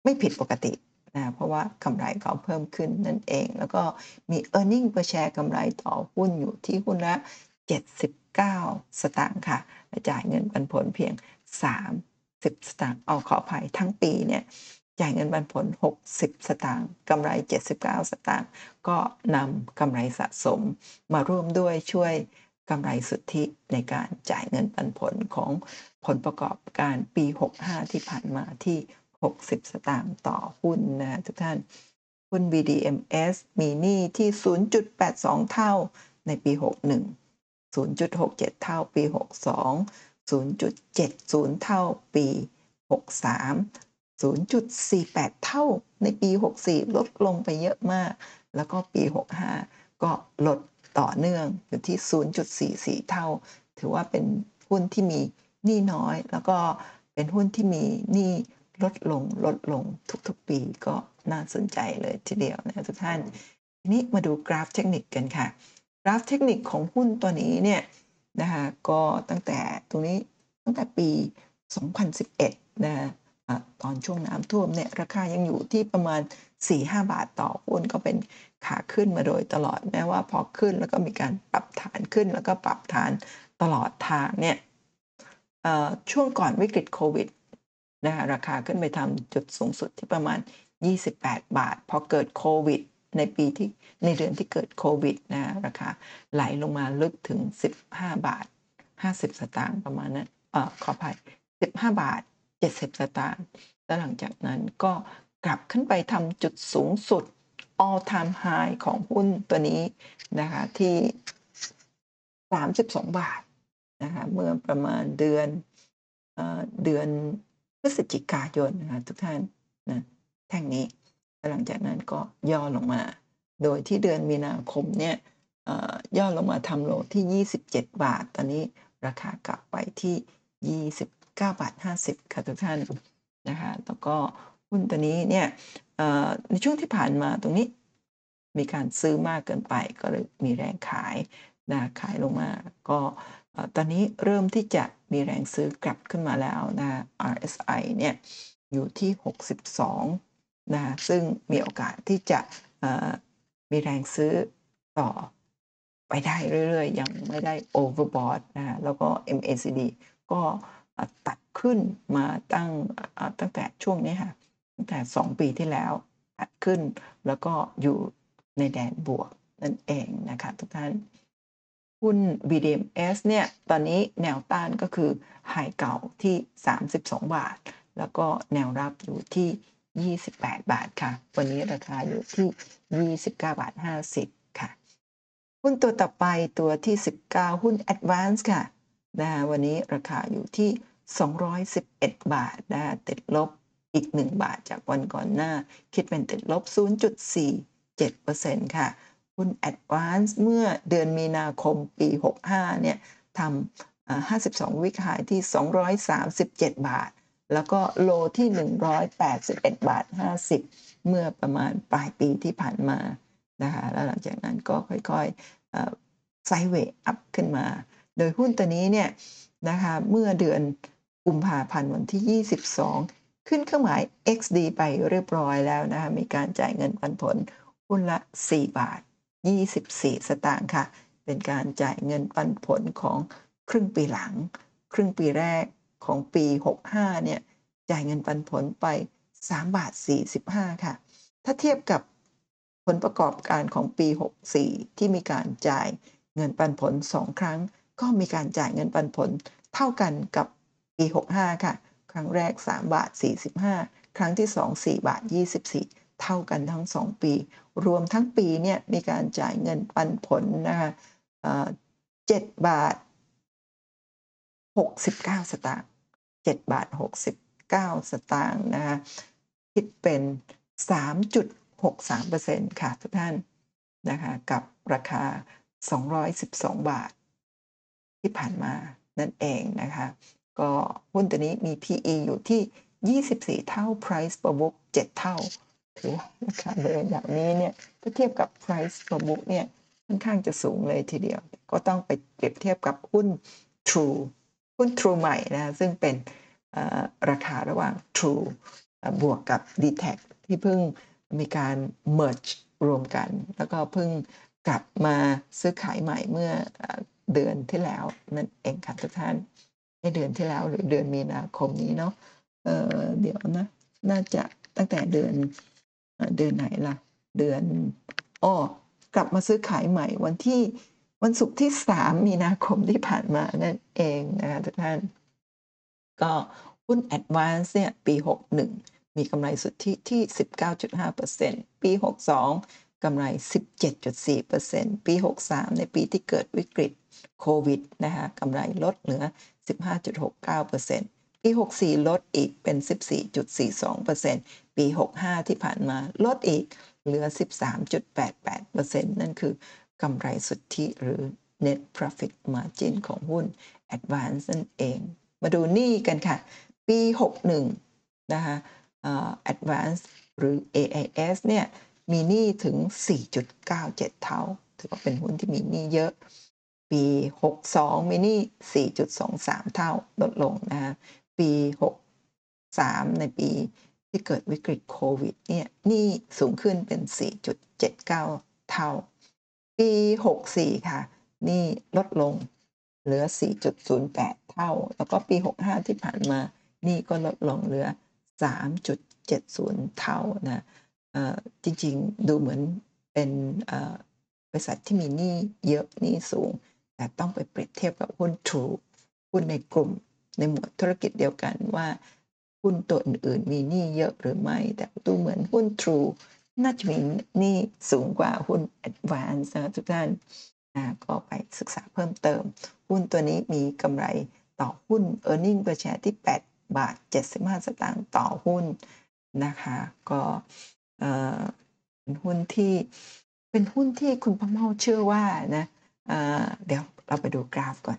A: ไม่ผิดปกตินะเพราะว่ากำไรเขาเพิ่มขึ้นนั่นเอง แล้วก็มี e a r n i n g per share กำไรต่อหุ้นอยู่ที่หุ้นละ 79 สตางค์ค่ะและจ่ายเงินปันผลเพียง 30 สตางค์เอาขออภัยทั้งปีเนี่ย จ่ายเงินปันผล 60 สตางค์กำไร 79 สตางค์ก็นำกำไรสะสมมาร่วมด้วยช่วยกำไรสุทธิในการจ่ายเงินปันผลของผลประกอบการปี 65 ที่ผ่านมาที่ 60 สตางค์ต่อหุ้นนะทุกท่าน หุ้น BDMs มีหนี้ที่ 0.82 เท่าในปี 61 0.67 เท่าปี 62 0.70 เท่าปี 63 0.48 เท่าในปี 64 ลดลงไปเยอะมาก แล้วก็ปี 65 ก็ลดต่อเนื่องอยู่ที่ 0.44 เท่า ถือว่าเป็นหุ้นที่มีหนี้น้อย แล้วก็เป็นหุ้นที่มีหนี้ลดลงลดลงทุกๆปีก็น่าสนใจเลยทีเดียวนะทุกท่าน ทีนี้มาดูกราฟเทคนิคกันค่ะ กราฟเทคนิคของหุ้นตัวนี้เนี่ยนะคะก็ตั้งแต่ตรงนี้ตั้งแต่ปี 2011 นะะ ตอนช่วงน้ำท่วมเนี่ยราคายังอยู่ที่ประมาณ 4-5 บาทต่อหุ้นก็เป็นขาขึ้นมาโดยตลอดแม้ว่าพอขึ้นแล้วก็มีการปรับฐานขึ้นแล้วก็ปรับฐานตลอดทางเนี่ยช่วงก่อนวิกฤตโควิดนะคะราคาขึ้นไปทำจุดสูงสุดที่ประมาณ 28 บาท พอเกิดโควิด ในปีที่ในเดือนที่เกิดโควิดนะราคาไหลลงมาลึกถึง 15 บาท 50 สตางค์ประมาณนั้นเออขออภัย 15 บาท 70 สตางค์แล้วหลังจากนั้นก็กลับขึ้นไปทำจุดสูงสุด all time high ของหุ้นตัวนี้นะคะที่ 32 บาทนะคะเมื่อประมาณเดือนเอเดือนพฤศจิกายนนะคะทุกท่านนะแท่งนี้แล้วหลังจากนั้นก็ย่อลงมา โดยที่เดือนมีนาคมเนี่ยย่อลงมาทำโลที่ 27 บาท ตอนนี้ราคากลับไปที่ 9บาท50 ค่ะทุกท่านนะคะแล้วก็หุ้นตัวนี้เนี่ยในช่วงที่ผ่านมาตรงนี้ มีการซื้อมากเกินไปก็เลยมีแรงขายนะขายลงมาก็ตอนนี้เริ่มที่จะมีแรงซื้อกลับขึ้นมาแล้วนะ RSI เนี่ยอยู่ที่ 62นะซึ่งมีโอกาสที่จะมีแรงซื้อต่อไปได้เรื่อยๆ ยังไม่ได้ overbought นะแล้วก็ MACD ก็ ตัดขึ้นมาตั้งตั้งแต่ช่วงนี้ค่ะตั้งแต่ 2 ปีที่แล้วตัดขึ้นแล้วก็อยู่ในแดนบวกนั่นเองนะคะทุกท่านหุ้น BDMs เนี่ย ตอนนี้แนวต้านก็คือไฮเก่าที่ 32 บาท แล้วก็แนวรับอยู่ที่ 28 บาทค่ะ วันนี้ราคาอยู่ที่ 29 บาท 50 ค่ะ หุ้นตัวต่อไปตัวที่ 19 หุ้น Advance ค่ะ นะวันนี้ราคาอยู่ที่ 211 บาทนะติดลบอีก 1 บาทจากวันก่อนหน้า คิดเป็นติดลบ 0.47%ค่ะหุ้น Advance เมื่อเดือนมีนาคมปี 65 เนี่ยทำอ่า52 วิกหายที่ 237 บาท แล้วก็โลที่ 181 บาท 50 เมื่อประมาณปลายปีที่ผ่านมานะคะแล้วหลังจากนั้นก็ค่อยๆไซเวอัพขึ้นมา โดยหุ้นตัวนี้เนี่ยนะคะเมื่อเดือนกุมภาพันธ์วันที่ 22 ขึ้นเครื่องหมาย XD ไปเรียบร้อยแล้วนะคะมีการจ่ายเงินปันผลหุ้นละ 4 บาท 24 สตางค์ค่ะ เป็นการจ่ายเงินปันผลของครึ่งปีหลัง ครึ่งปีแรกของปี 65 เนี่ยจ่ายเงินปันผลไป 3 บาท 45 ค่ะ ถ้าเทียบกับผลประกอบการของปี 64 ที่มีการจ่ายเงินปันผล 2 ครั้ง ก็มีการจ่ายเงินปันผลเท่ากันกับปี 65 ค่ะ ครั้งแรก 3 บาท 45 ครั้งที่ 2 4 บาท 24 เท่ากันทั้ง 2 ปี รวมทั้งปีเนี่ยมีการจ่ายเงินปันผลนะคะเอ่อ7บาท 69 สตางค์7บาท 69 สตางค์นะคะคิดเป็น 3.63%ค่ะทุกท่านนะคะกับราคา 212 บาท ที่ผ่านมานั่นเองนะคะ ก็หุ้นตัวนี้มี PE อยู่ที่ 24 เท่า Price per book 7 เท่า ถือว่าราคาเดินอย่างนี้เนี่ยถ้าเทียบกับ price per book เนี่ยค่อนข้างจะสูงเลยทีเดียว ก็ต้องไปเปรียบเทียบกับหุ้น True หุ้น True ใหม่นะซึ่งเป็นราคาระหว่าง True บวกกับ d t แทที่เพิ่งมีการ merge รวมกัน แล้วก็เพิ่งกลับมาซื้อขายใหม่เมื่อ เดือนที่แล้วนั่นเองค่ะทุกท่านในเดือนที่แล้วหรือเดือนมีนาคมนี้เนาะเออเดี๋ยวนะ น่าจะตั้งแต่เดือนเอ่อเดือนไหนล่ะ เดือนอ้อกลับมาซื้อขายใหม่วันที่วันศุกร์ที่ 3 มีนาคมที่ผ่านมานั่นเองนะคะทุกท่าน ก็หุ้น Advance เนี่ยปี 61 มีกำไรสุทธิที่ 19.5%ปี 62กำไร 17.4%ปี 63 ในปีที่เกิดวิกฤต โควิดนะคะกำไรลดเหลือ 15.69%ปี 64 ลดอีกเป็น 14.42%ปี 65 ที่ผ่านมาลดอีกเหลือ 13.88%นั่นคือกำไรสุทธิหรือ net profit margin ของหุ้น Advance นั่นเอง มาดูหนี้กันค่ะ ปี 61 นะคะอ Advance หรือ AIS เนี่ยมีหนี้ถึง 4.97 เท่า ถือว่าเป็นหุ้นที่มีหนี้เยอะ ปี 62มีนี้4.23 เท่าลดลงนะคะปี 63 ในปีที่เกิดวิกฤตโควิดเนี่ยนี้สูงขึ้นเป็น 4.79 เท่า ปี 64 ค่ะ นี้ลดลงเหลือ 4.08 เท่า แล้วก็ปี 65 ที่ผ่านมา นี้ก็ลดลงเหลือ 3.70 เท่านะอ่อจริงๆ ดูเหมือนเป็นอ่อบริษัทที่มีหนี้เยอะหนี้สูง แต่ต้องไปเปรียบเทียบกับหุ้น True หุ้นในกลุ่มในหมวดธุรกิจเดียวกันว่าหุ้นตัวอื่นๆ มีหนี้เยอะหรือไม่ แต่ดูเหมือนหุ้น True น่าจะมีหนี้สูงกว่าหุ้น Advance นะทุกท่านก็ไปศึกษาเพิ่มเติม หุ้นตัวนี้มีกำไรต่อหุ้น e a r n i n g per share ที่ 8 บาท 75 สตางค์ต่อหุ้นนะคะ ก็เป็นหุ้นที่เป็นหุ้นที่คุณประเมาเชื่อว่านะ เดี๋ยวเราไปดูกราฟก่อน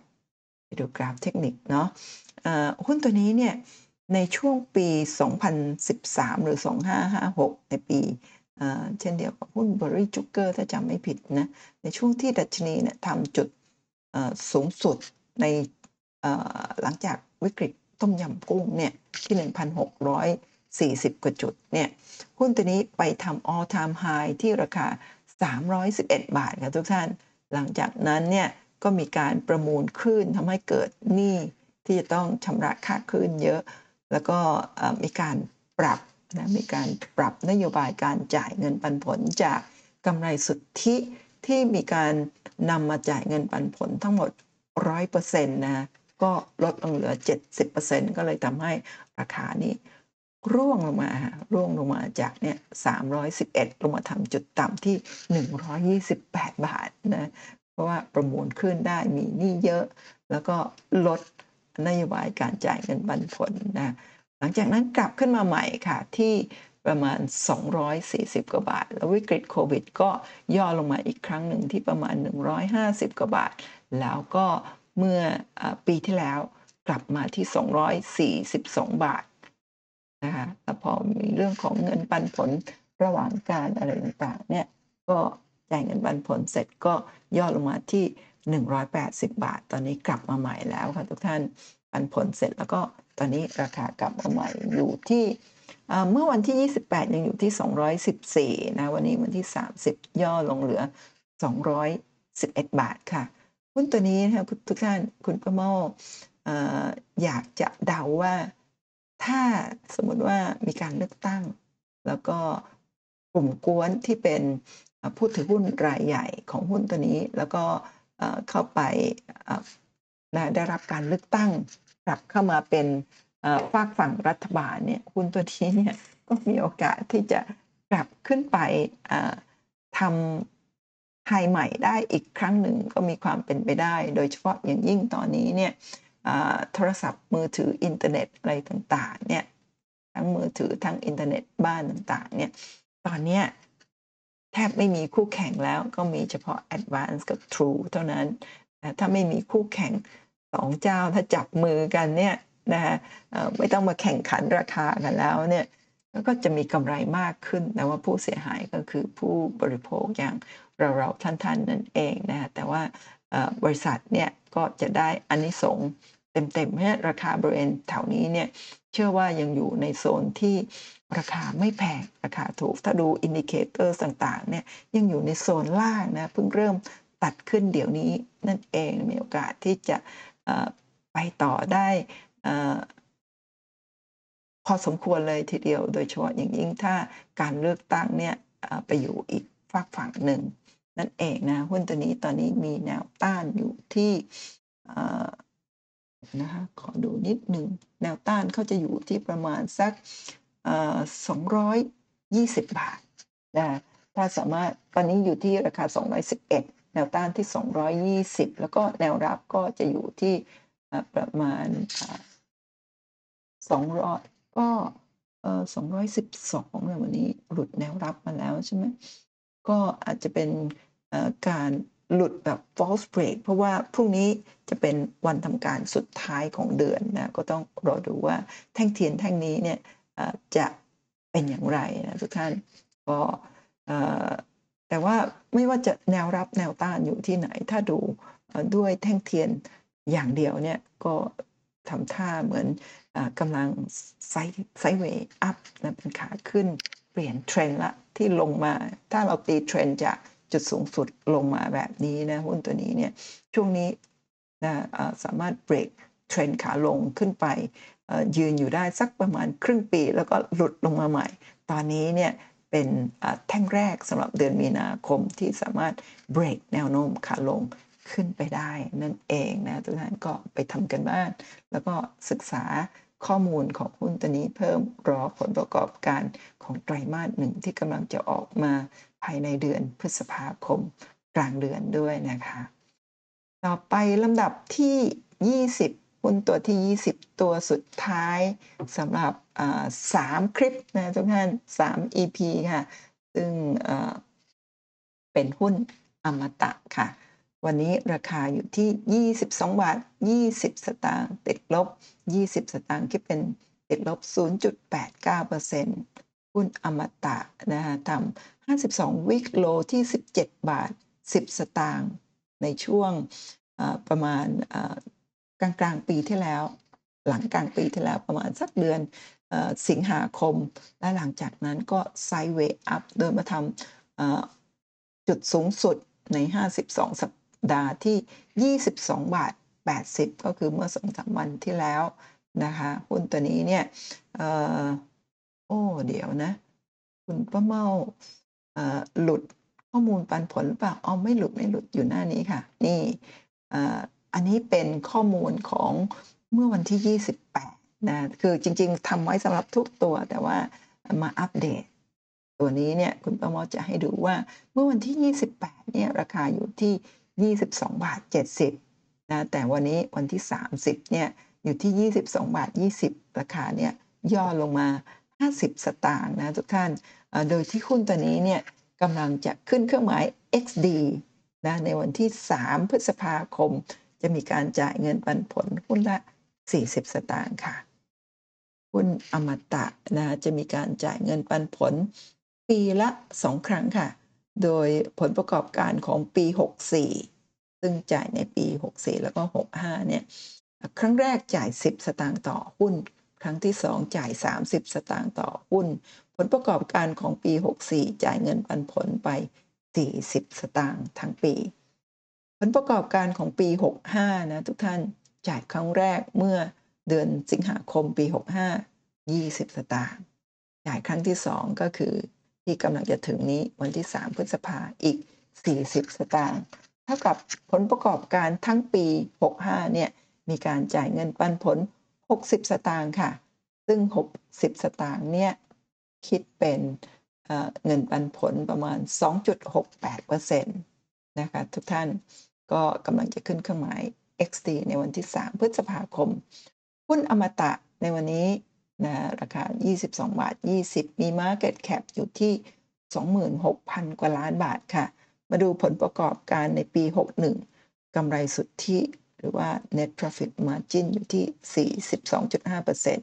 A: ไปดูกราฟเทคนิคเนาะหุ้นตัวนี้เนี่ยในช่วงปี 2013 หรือ 2556 ในปีเอ่อเช่นเดียวกับหุ้นบริจูเกอร์ถ้าจำไม่ผิดนะ ในช่วงที่ดัชนีเนี่ยทำจุดสูงสุดในหลังจากวิกฤตต้มยำกุ้งเนี่ยที่ 1,640 กว่าจุดเนี่ยหุ้นตัวนี้ไปทำ all time high ที่ราคา 311 บาทค่ะทุกท่าน หลังจากนั้นเนี่ยก็มีการประมูลคลื่นทำให้เกิดหนี้ที่จะต้องชำระค่าคลื่นเยอะ แล้วก็มีการปรับนะมีการปรับนโยบายการจ่ายเงินปันผลจากกำไรสุทธิที่มีการนำมาจ่ายเงินปันผลทั้งหมด 100%นะก็ลดลงเหลือ 70%ก็เลยทำให้ราคานี้ ร่วงลงมาร่วงลงมาจากเนี่ย311ลงมาทำจุดต่ำที่128บาทนะเพราะว่าประมูลขึ้นได้มีหนี้เยอะ แล้วก็ลดนโยบายการจ่ายเงินปันผลนะหลังจากนั้นกลับขึ้นมาใหม่ค่ะที่ประมาณ 240 กว่าบาท แล้ววิกฤตโควิด ก็ย่อลงมาอีกครั้งหนึ่งที่ประมาณ 150 กว่าบาท แล้วก็เมื่อปีที่แล้วกลับมาที่ 242 บาท นะคะแล้วพอมีเรื่องของเงินปันผลระหว่างการอะไรต่างๆเนี่ยก็จ่ายเงินปันผลเสร็จก็ย่อลงมาที่ 180 บาท ตอนนี้กลับมาใหม่แล้วค่ะทุกท่านปันผลเสร็จแล้วก็ตอนนี้ราคากลับมาใหม่อยู่ที่เมื่อวันที่ 28 ยังอยู่ที่ 214 นะวันนี้วันที่ 30 ย่อลงเหลือ 211 บาทค่ะหุ้นตัวนี้นะคะทุกท่านคุณประโมออยากจะเดาว่า ถ้าสมมติว่ามีการเลือกตั้ง แล้วก็กลุ่มกวนที่เป็นผู้ถือหุ้นรายใหญ่ของหุ้นตัวนี้ แล้วก็เข้าไปได้รับการเลือกตั้งกลับเข้ามาเป็นฝากฝั่งรัฐบาลเนี่ยหุ้นตัวนี้เนี่ยก็มีโอกาสที่จะกลับขึ้นไปทำไฮใหม่ได้อีกครั้งหนึ่งก็มีความเป็นไปได้ โดยเฉพาะอย่างยิ่งตอนนี้เนี่ย โทรศัพท์มือถืออินเทอร์เน็ตอะไรต่างๆเนี่ยทั้งมือถือทั้งอินเทอร์เน็ตบ้านต่างๆเนี่ยตอนเนี้ยแทบไม่มีคู่แข่งแล้วก็มีเฉพาะ Advance กับ True เท่านั้นแต่ถ้าไม่มีคู่แข่งสองเจ้าถ้าจับมือกันเนี่ยนะคะไม่ต้องมาแข่งขันราคากันแล้วเนี่ยก็จะมีกำไรมากขึ้นแต่ว่าผู้เสียหายก็คือผู้บริโภคอย่างเราๆท่านๆนั่นเองนะคะแต่ว่าบริษัทเนี่ยก็จะได้อานิสงส์ เต็มๆเพราะราคาบริเวณแถวนี้เนี่ยเชื่อว่ายังอยู่ในโซนที่ราคาไม่แพงราคาถูก ถ้าดู indicator ต่างๆเนี่ยยังอยู่ในโซนล่างนะเพิ่งเริ่มตัดขึ้นเดี๋ยวนี้นั่นเองมีโอกาสที่จะไปต่อได้พอสมควรเลยทีเดียว โดยเฉพาะอย่างยิ่งถ้าการเลือกตั้งเนี่ยไปอยู่อีกฝากฝั่งหนึ่งนั่นเองนะหุ้นตัวนี้ตอนนี้มีแนวต้านอยู่ที่ นะคะ ขอดูนิดหนึ่งแนวต้านเขาจะอยู่ที่ประมาณสักเอ่อ220บาทนะถ้าสามารถตอนนี้อยู่ที่ราคา 211 แนวต้านที่ 220 แล้วก็แนวรับก็จะอยู่ที่ประมาณ 200 ก็212เนี่ยวันนี้หลุดแนวรับมาแล้วใช่ไหมก็อาจจะเป็นการ หลุดแบบ false break เพราะว่าพรุ่งนี้จะเป็นวันทำการสุดท้ายของเดือนนะก็ต้องรอดูว่าแท่งเทียนแท่งนี้เนี่ยจะเป็นอย่างไรนะทุกท่านก็แต่ว่าไม่ว่าจะแนวรับแนวต้านอยู่ที่ไหน ถ้าดูด้วยแท่งเทียนอย่างเดียวเนี่ยก็ทำท่าเหมือนอกำลัง side sideway up นะเป็นขาขึ้นเปลี่ยนเทรนละที่ลงมา ถ้าเราตีเทรนจาก จุดสูงสุดลงมาแบบนี้นะหุ้นตัวนี้เนี่ยช่วงนี้นะสามารถ break trend ขาลงขึ้นไปยืนอยู่ได้สักประมาณครึ่งปี แล้วก็หลุดลงมาใหม่ ตอนนี้เนี่ยเป็นแท่งแรกสำหรับเดือนมีนาคมที่สามารถเบรกแนวโน้มขาลงขึ้นไปได้นั่นเองนะทุกท่านก็ไปทำกันบ้าน แล้วก็ศึกษาข้อมูลของหุ้นตัวนี้เพิ่มรอผลประกอบการของไตรมาสหนึ่งที่กำลังจะออกมา ภายในเดือนพฤษภาคมกลางเดือนด้วยนะคะ ต่อไปลำดับที่ 20หุ้นตัวที่ 20 ตัวสุดท้ายสำหรับสามคลิปนะทุกท่าน3 EP ค่ะ ซึ่งเอ่อเป็นหุ้นอมตะค่ะ วันนี้ราคาอยู่ที่ 22 บาท 20 สตางค์ติดลบ 20 สตางค์คิดเป็นติดลบ 0.89% หุ้นอมตะนะคะทำ52 วิกโลที่ 17 บาท 10 สตางค์ในช่วงประมาณกลางกลางปีที่แล้ว หลังกลางปีที่แล้วประมาณสักเดือนอสิงหาคม และหลังจากนั้นก็ไซด์เวย์อัพโดยมาทำจุดสูงสุดใน 52 สัปดาห์ที่ 22 บาท 80 ก็คือเมื่อสองสามวันที่แล้วนะคะหุ้นตัวนี้เนี่ย โอ้ เดี๋ยวนะ คุณป้าเมาเอ่อหลุดข้อมูลปันผลหรือเปล่าอ๋อไม่หลุดไม่หลุดอยู่หน้านี้ค่ะ นี่เอ่ออันนี้เป็นข้อมูลของเมื่อวันที่ 28 นะ คือจริง ๆทำไว้สำหรับทุกตัวแต่ว่ามาอัปเดต ตัวนี้เนี่ยคุณป้าเมาจะให้ดูว่าเมื่อวันที่ 28 เนี่ยราคาอยู่ที่ 22 บาท 70 นะ แต่วันนี้วันที่ 30 เนี่ยอยู่ที่ 22 บาท 20 ราคาเนี่ยย่อลงมา 50 สตางค์นะทุกท่าน โดยที่หุ้นตัวนี้เนี่ยกำลังจะขึ้นเครื่องหมาย XD นะในวันที่ 3 พฤษภาคม จะมีการจ่ายเงินปันผลหุ้นละ 40 สตางค์ค่ะ หุ้นอมตะนะจะมีการจ่ายเงินปันผลปีละ 2 ครั้งค่ะ โดยผลประกอบการของปี 64 ซึ่งจ่ายในปี 64 แล้วก็ 65 เนี่ย ครั้งแรกจ่าย 10 สตางค์ต่อหุ้น ครั้งที่ 2 จ่าย 30 สตางค์ต่อหุ้น ผลประกอบการของปี 64 จ่ายเงินปันผลไป 40 สตางค์ทั้งปี ผลประกอบการของปี 65 นะทุกท่านจ่ายครั้งแรกเมื่อเดือนสิงหาคมปี 65 20 สตางค์จ่ายครั้งที่ 2 ก็คือที่กำลังจะถึงนี้วันที่ 3 พฤษภาอีก 40 สตางค์เท่ากับผลประกอบการทั้งปี 65 เนี่ยมีการจ่ายเงินปันผล 60 สตางค์ค่ะ ซึ่ง 60 สตางค์เนี่ยคิดเป็นเเงินปันผลประมาณ 2.68%นะคะทุกท่านก็กำลังจะขึ้นเครื่องหมาย XD ในวันที่ 3 พฤษภาคม หุ้นอมตะในวันนี้นะราคา 22 บาท 20 มี Market Cap อยู่ที่ 26,000 กว่าล้านบาทค่ะ มาดูผลประกอบการในปี 61 กำไรสุทธิ หรือว่า Net Profit Margin อยู่ที่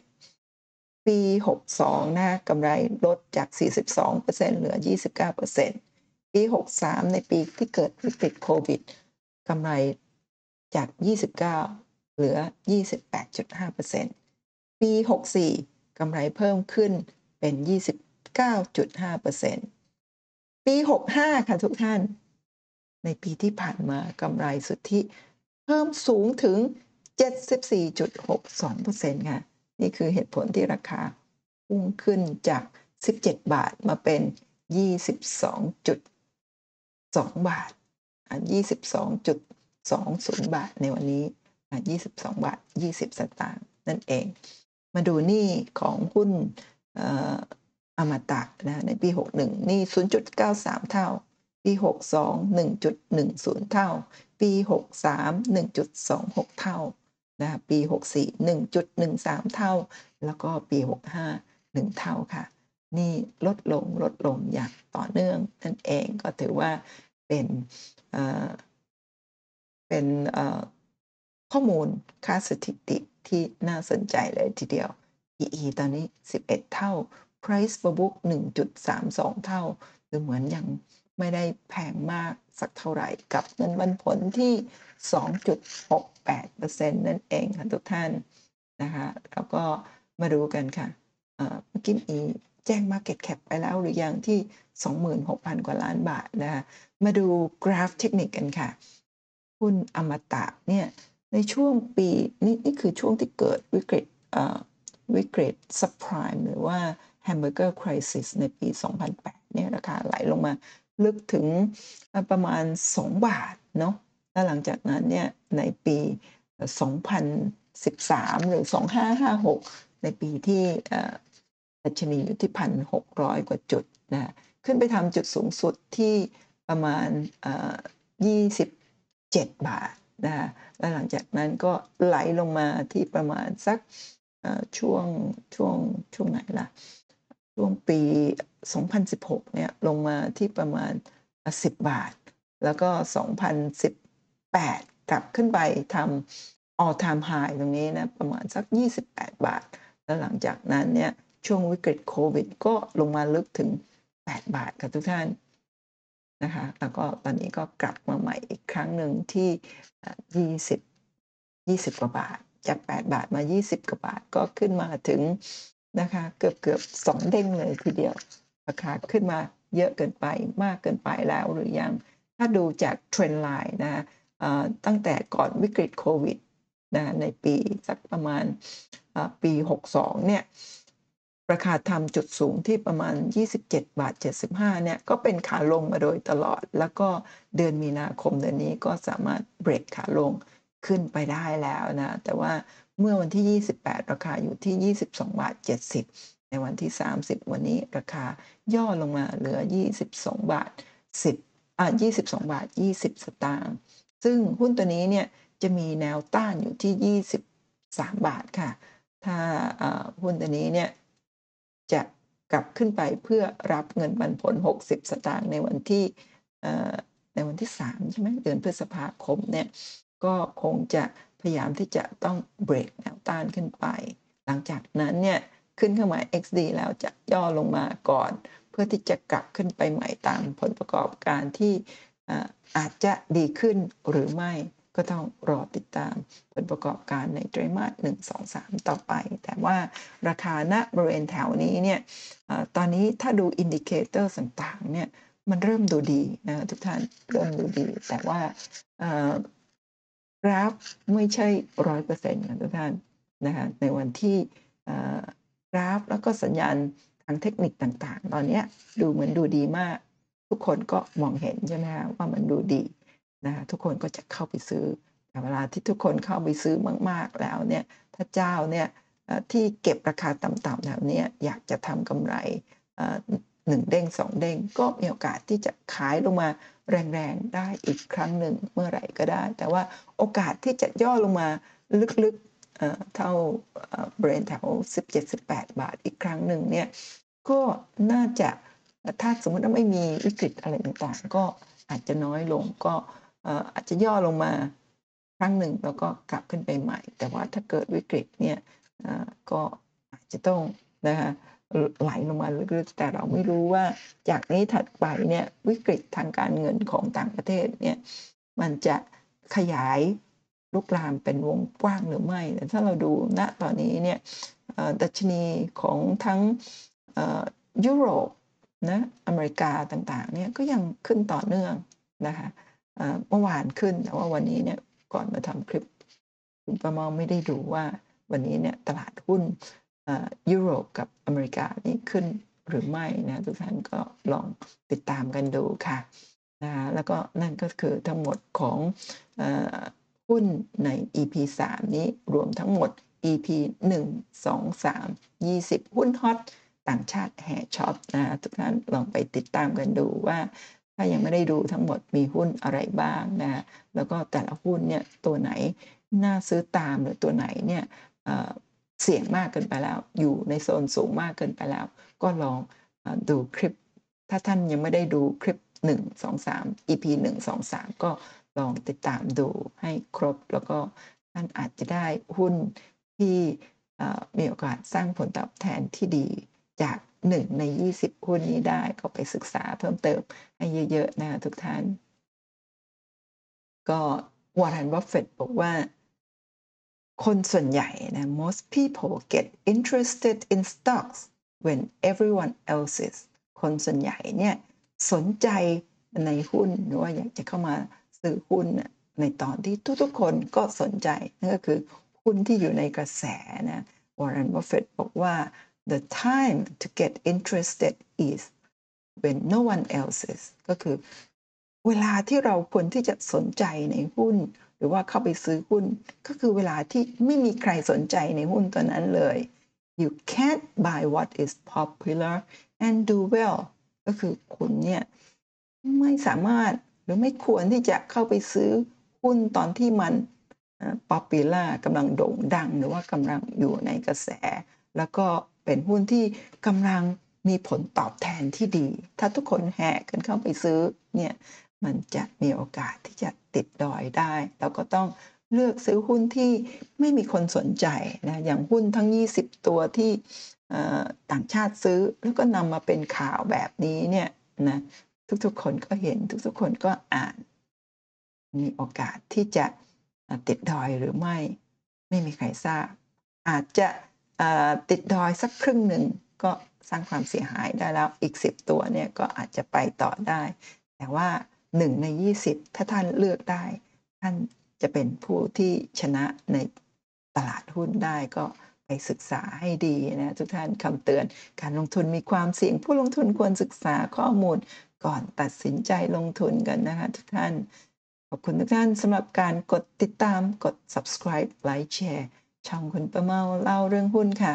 A: 42.5%ปี 62นะกำไรลดจาก 42%เหลือ 29%ปี 63 ในปีที่เกิดวิกฤตโควิดกำไรจาก 29 เหลือ 28.5%ปี 64 กำไรเพิ่มขึ้นเป็น 29.5%ปี 65 ค่ะทุกท่าน ในปีที่ผ่านมากำไรสุทธิ เพิ่มสูงถึง 74.62%ค่ะ นี่คือเหตุผลที่ราคาพุ่งขึ้นจาก 17 บาทมาเป็น 22.2 บาท 22.20 บาทในวันนี้ 22 บาท 20 สตางค์นั่นเอง มาดูหนี้ของหุ้นอ่ออมตะนะในปี 61 นี้0.93 เท่า ปี 62 1.10 เท่าปี 63 1.26 เท่านะคะปี 64 1.13 เท่า แล้วก็ปี 65 1 เท่าค่ะ นี่ลดลงลดลงอย่างต่อเนื่องนั่นเองก็ถือว่าเป็นเป็นข้อมูลค่าสถิติที่น่าสนใจเลยทีเดียว PE ตอนนี้ 11 เท่า Price per book 1.32 เท่าดูเหมือนยัง ไม่ได้แพงมากสักเท่าไหร่กับเงินปันผลที่ 2.68%นั่นเองค่ะทุกท่านนะคะแล้วก็มาดูกันค่ะเมื่อกี้มีแจ้ง Market Cap ไปแล้วหรือยังที่ 26,000 กว่าล้านบาทนะคะมาดูกราฟเทคนิคกันค่ะหุ้นอมตะเนี่ยในช่วงปีนี่นี่คือช่วงที่เกิดวิกฤตเอ่อวิกฤตซับไพรม์หรือว่า Hamburger Crisis ในปี 2008เนี่ยราคาไหลลงมา ลึกถึงประมาณ 2 บาทเนาะแล้วหลังจากนั้นเนี่ยในปีเอ่อ2013 หรือ 2556 ในปีที่ดัชนีอยู่ที่ 1,600 กว่าจุดนะขึ้นไปทำจุดสูงสุดที่ประมาณเอ่อ27 บาทนะแล้วหลังจากนั้นก็ไหลลงมาที่ประมาณสักช่วงช่วงช่วงไหนล่ะ ช่วงปี 2016 เนี่ยลงมาที่ประมาณ 10 บาท แล้วก็ 2018 กลับขึ้นไปทำ all time high ตรงนี้นะประมาณสัก 28 บาท แล้วหลังจากนั้นเนี่ยช่วงวิกฤตโควิด ก็ลงมาลึกถึง 8 บาทค่ะทุกท่านนะคะแล้วก็ตอนนี้ก็กลับมาใหม่อีกครั้งหนึ่งที่ 20 20 กว่าบาท จาก 8 บาทมา 20 กว่าบาทก็ขึ้นมาถึง นะคะ เกือบเกือบสองเด้งเลยทีเดียวราคาขึ้นมาเยอะเกินไปมากเกินไปแล้วหรือยัง ถ้าดูจากเทรนด์ไลน์นะตั้งแต่ก่อนวิกฤตโควิดนะในปีสักประมาณปี 62 เนี่ย ราคาทำจุดสูงที่ประมาณ 27 บาท 75 เนี่ย ก็เป็นขาลงมาโดยตลอด แล้วก็เดือนมีนาคมเดือนนี้ก็สามารถเบรกขาลงขึ้นไปได้แล้วนะ แต่ว่า เมื่อวันที่ 28 ราคาอยู่ที่ 22 บาท 70 ในวันที่ 30 วันนี้ราคาย่อลงมาเหลือ 22 บาท 10อ่า22 บาท 20 สตางค์ซึ่งหุ้นตัวนี้เนี่ยจะมีแนวต้านอยู่ที่ 23 บาทค่ะ ถ้าอ่าหุ้นตัวนี้เนี่ยจะกลับขึ้นไปเพื่อรับเงินปันผล 60 สตางค์ในวันที่อ่อในวันที่ 3 ใช่ไหมเดือนพฤษภาคมเนี่ยก็คงจะ พยายามที่จะต้องเบรกแนวต้านขึ้นไป หลังจากนั้นเนี่ยขึ้นเครื่องหมาย XD แล้วจะย่อลงมาก่อน เพื่อที่จะกลับขึ้นไปใหม่ตามผลประกอบการที่อาจจะดีขึ้นหรือไม่ก็ต้องรอติดตามผลประกอบการในไตรมาส1 2 3 ต่อไป แต่ว่าราคาณบริเวณแถวนี้เนี่ยอตอนนี้ถ้าดู indicator ต่างๆเนี่ยมันเริ่มดูดีนะทุกท่านเริ่มดูดี แต่ว่า กราฟไม่ใช่ร้อยเปอร์เซ็นต์นะทุกท่านนะคะในวันที่กราฟแล้วก็สัญญาณทางเทคนิคต่างๆ ตอนนี้ดูเหมือนดูดีมาก ทุกคนก็มองเห็นใช่ไหมคะว่ามันดูดีนะคะทุกคนก็จะเข้าไปซื้อแต่เวลาที่ทุกคนเข้าไปซื้อมาก ๆแล้วเนี่ยถ้าเจ้าเนี่ยที่เก็บราคาต่ำๆแบบเนี้อยากจะทำกำไรหนึ่งเด้งสองเด้งก็มีโอกาสที่จะขายลงมา แรงๆได้อีกครั้งหนึ่งเมื่อไหร่ก็ได้ แต่ว่าโอกาสที่จะย่อลงมาลึกๆเท่าเบริเวณแถว 17-18 บาทอีกครั้งหนึ่งเนี่ยก็น่าจะถ้าสมมติว่าไม่มีวิกฤตอะไรต่างๆ ก็อาจจะน้อยลงก็อาจจะย่อลงมาครั้งหนึ่งแล้วก็กลับขึ้นไปใหม่ แต่ว่าถ้าเกิดวิกฤตเนี่ยก็อาจจะต้องนะคะ ไหลลงมาลึกๆแต่เราไม่รู้ว่า จากนี้ถัดไปเนี่ยวิกฤตทางการเงินของต่างประเทศเนี่ยมันจะขยายลุกลามเป็นวงกว้างหรือไม่ แต่ถ้าเราดูณตอนนี้เนี่ยดัชนีของทั้งยุโรปนะอเมริกาต่างๆเนี่ยก็ยังขึ้นต่อเนื่องนะคะเมื่อวานขึ้นแต่ว่าวันนี้เนี่ยก่อนมาทำคลิป คุณประเมาไม่ได้ดูว่าวันนี้เนี่ยตลาดหุ้น ยุโรปกับอเมริกานี่ขึ้นหรือไม่นะทุกท่านก็ลองติดตามกันดูค่ะนะแล้วก็นั่นก็คือทั้งหมดของหุ้นใน EP 3 นี้รวมทั้งหมด EP 1 2 3 20 หุ้นฮอตต่างชาติแห่ช็อปนะทุกท่านลองไปติดตามกันดูว่า ถ้ายังไม่ได้ดูทั้งหมดมีหุ้นอะไรบ้างนะแล้วก็แต่ละหุ้นเนี่ยตัวไหนน่าซื้อตามหรือตัวไหนเนี่ย เสี่ยงมากเกินไปแล้ว อยู่ในโซนสูงมากเกินไปแล้ว ก็ลองดูคลิป ถ้าท่านยังไม่ได้ดูคลิป 1 2 3 EP 1 2 3 ก็ลองติดตามดูให้ครบ แล้วก็ท่านอาจจะได้หุ้นที่มีโอกาสสร้างผลตอบแทนที่ดีจากหนึ่งใน 20 หุ้นนี้ได้ก็ไปศึกษาเพิ่มเติมให้เยอะ ๆ นะทุกท่าน ก็วอร์เรนบัฟเฟตบอกว่า คนส่วนใหญ่นะ most people get interested in stocks when everyone else is คนส่วนใหญ่เนี่ยสนใจในหุ้นหรือว่าอยากจะเข้ามาซื้อหุ้นในตอนที่ทุกๆคนก็สนใจนั่นก็คือหุ้นที่อยู่ในกระแสนะวอร์เรนบัฟเฟตบอกว่า the time to get interested is when no one else is ก็คือ เวลาที่เราควรที่จะสนใจในหุ้น รือว่าเข้าไปซื้อหุ้น ก็คือเวลาที่ไม่มีใครสนใจในหุ้นตัวนั้นเลย you can't buy what is popular and do well ก็คือคุณเนี่ยไม่สามารถหรือไม่ควรที่จะเข้าไปซื้อหุ้นตอนที่มันป๊อปปูล่ากำลังโด่งดัง หรือว่ากำลังอยู่ในกระแส แล้วก็เป็นหุ้นที่กำลังมีผลตอบแทนที่ดี ถ้าทุกคนแห่กันเข้าไปซื้อเนี่ย มันจะมีโอกาสที่จะติดดอยได้แล้วก็ต้องเลือกซื้อหุ้นที่ไม่มีคนสนใจนะอย่างหุ้นทั้ง 20 ตัวที่ต่างชาติซื้อแล้วก็นำมาเป็นข่าวแบบนี้เนี่ยนะทุกๆคนก็เห็นทุกๆคนก็อ่าน มีโอกาสที่จะติดดอยหรือไม่ไม่มีใครทราบ อาจจะติดดอยสักครึ่งหนึ่งก็สร้างความเสียหายได้แล้วอีก 10 ตัวเนี่ยก็อาจจะไปต่อได้ แต่ว่า 1ใน 20 ถ้าท่านเลือกได้ ท่านจะเป็นผู้ที่ชนะในตลาดหุ้นได้ก็ไปศึกษาให้ดีนะทุกท่านคำเตือนการลงทุนมีความเสี่ยงผู้ลงทุนควรศึกษาข้อมูลก่อนตัดสินใจลงทุนกันนะคะทุกท่าน ขอบคุณทุกท่านสำหรับการกดติดตามกด subscribe ไลค์แชร์ช่องคุณประเมาเล่าเรื่องหุ้นค่ะ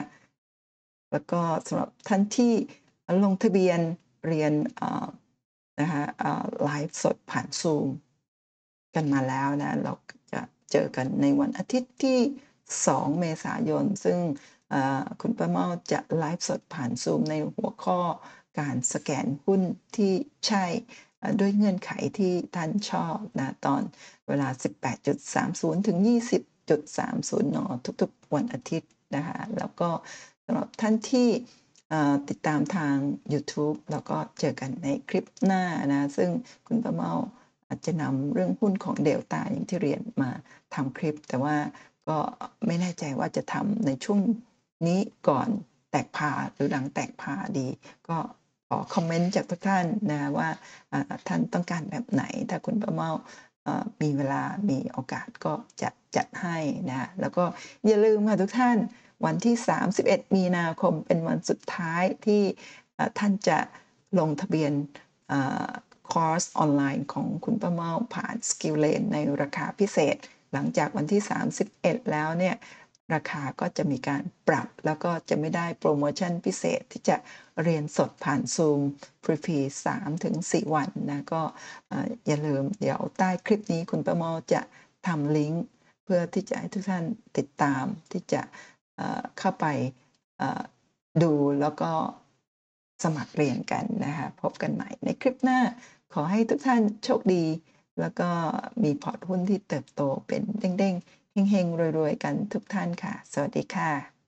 A: แล้วก็สำหรับท่านที่ลงทะเบียนเรียน นะคะไลฟ์สดผ่านซูมกันมาแล้วนะ เราจะเจอกันในวันอาทิตย์ที่ 2 เมษายน ซึ่งคุณประเมาจะไลฟ์สดผ่านซูมในหัวข้อการสแกนหุ้นที่ใช่ด้วยเงื่อนไขที่ท่านชอบนะตอนเวลา 18.30 ถึง 20.30 น ทุกๆ วันอาทิตย์นะคะแล้วก็สำหรับท่านที่ ติดตามทาง YouTube แล้วก็เจอกันในคลิปหน้านะ ซึ่งคุณประเมาอาจจะนำเรื่องหุ้นของเดลต้าอย่างที่เรียนมาทำคลิป แต่ว่าก็ไม่แน่ใจว่าจะทำในช่วงนี้ก่อนแตกพาหรือหลังแตกพาดี ก็ขอคอมเมนต์จากทุกท่านนะว่าท่านต้องการแบบไหน ถ้าคุณประเมามีเวลามีโอกาสก็จะจัดให้นะ แล้วก็อย่าลืมค่ะทุกท่าน วันที่ 31 มีนาคมเป็นวันสุดท้ายที่ท่านจะลงทะเบียนคอร์สออนไลน์ของคุณป้าเมาผ่าน SkillLane ในราคาพิเศษ หลังจากวันที่ 31 แล้วเนี่ยราคาก็จะมีการปรับแล้วก็จะไม่ได้โปรโมชั่นพิเศษที่จะเรียนสดผ่านซูมฟรีๆ3ถึง4วันนะก็อย่าลืมเดี๋ยวใต้คลิปนี้คุณป้าเมาจะทำลิงก์ เพื่อที่จะให้ทุกท่านติดตามที่จะ เข้าไปดูแล้วก็สมัครเรียนกันนะคะพบกันใหม่ในคลิปหน้า ขอให้ทุกท่านโชคดี แล้วก็มีพอร์ตหุ้นที่เติบโตเป็นเด้งๆเฮงๆรวยๆ กันทุกท่านค่ะ สวัสดีค่ะ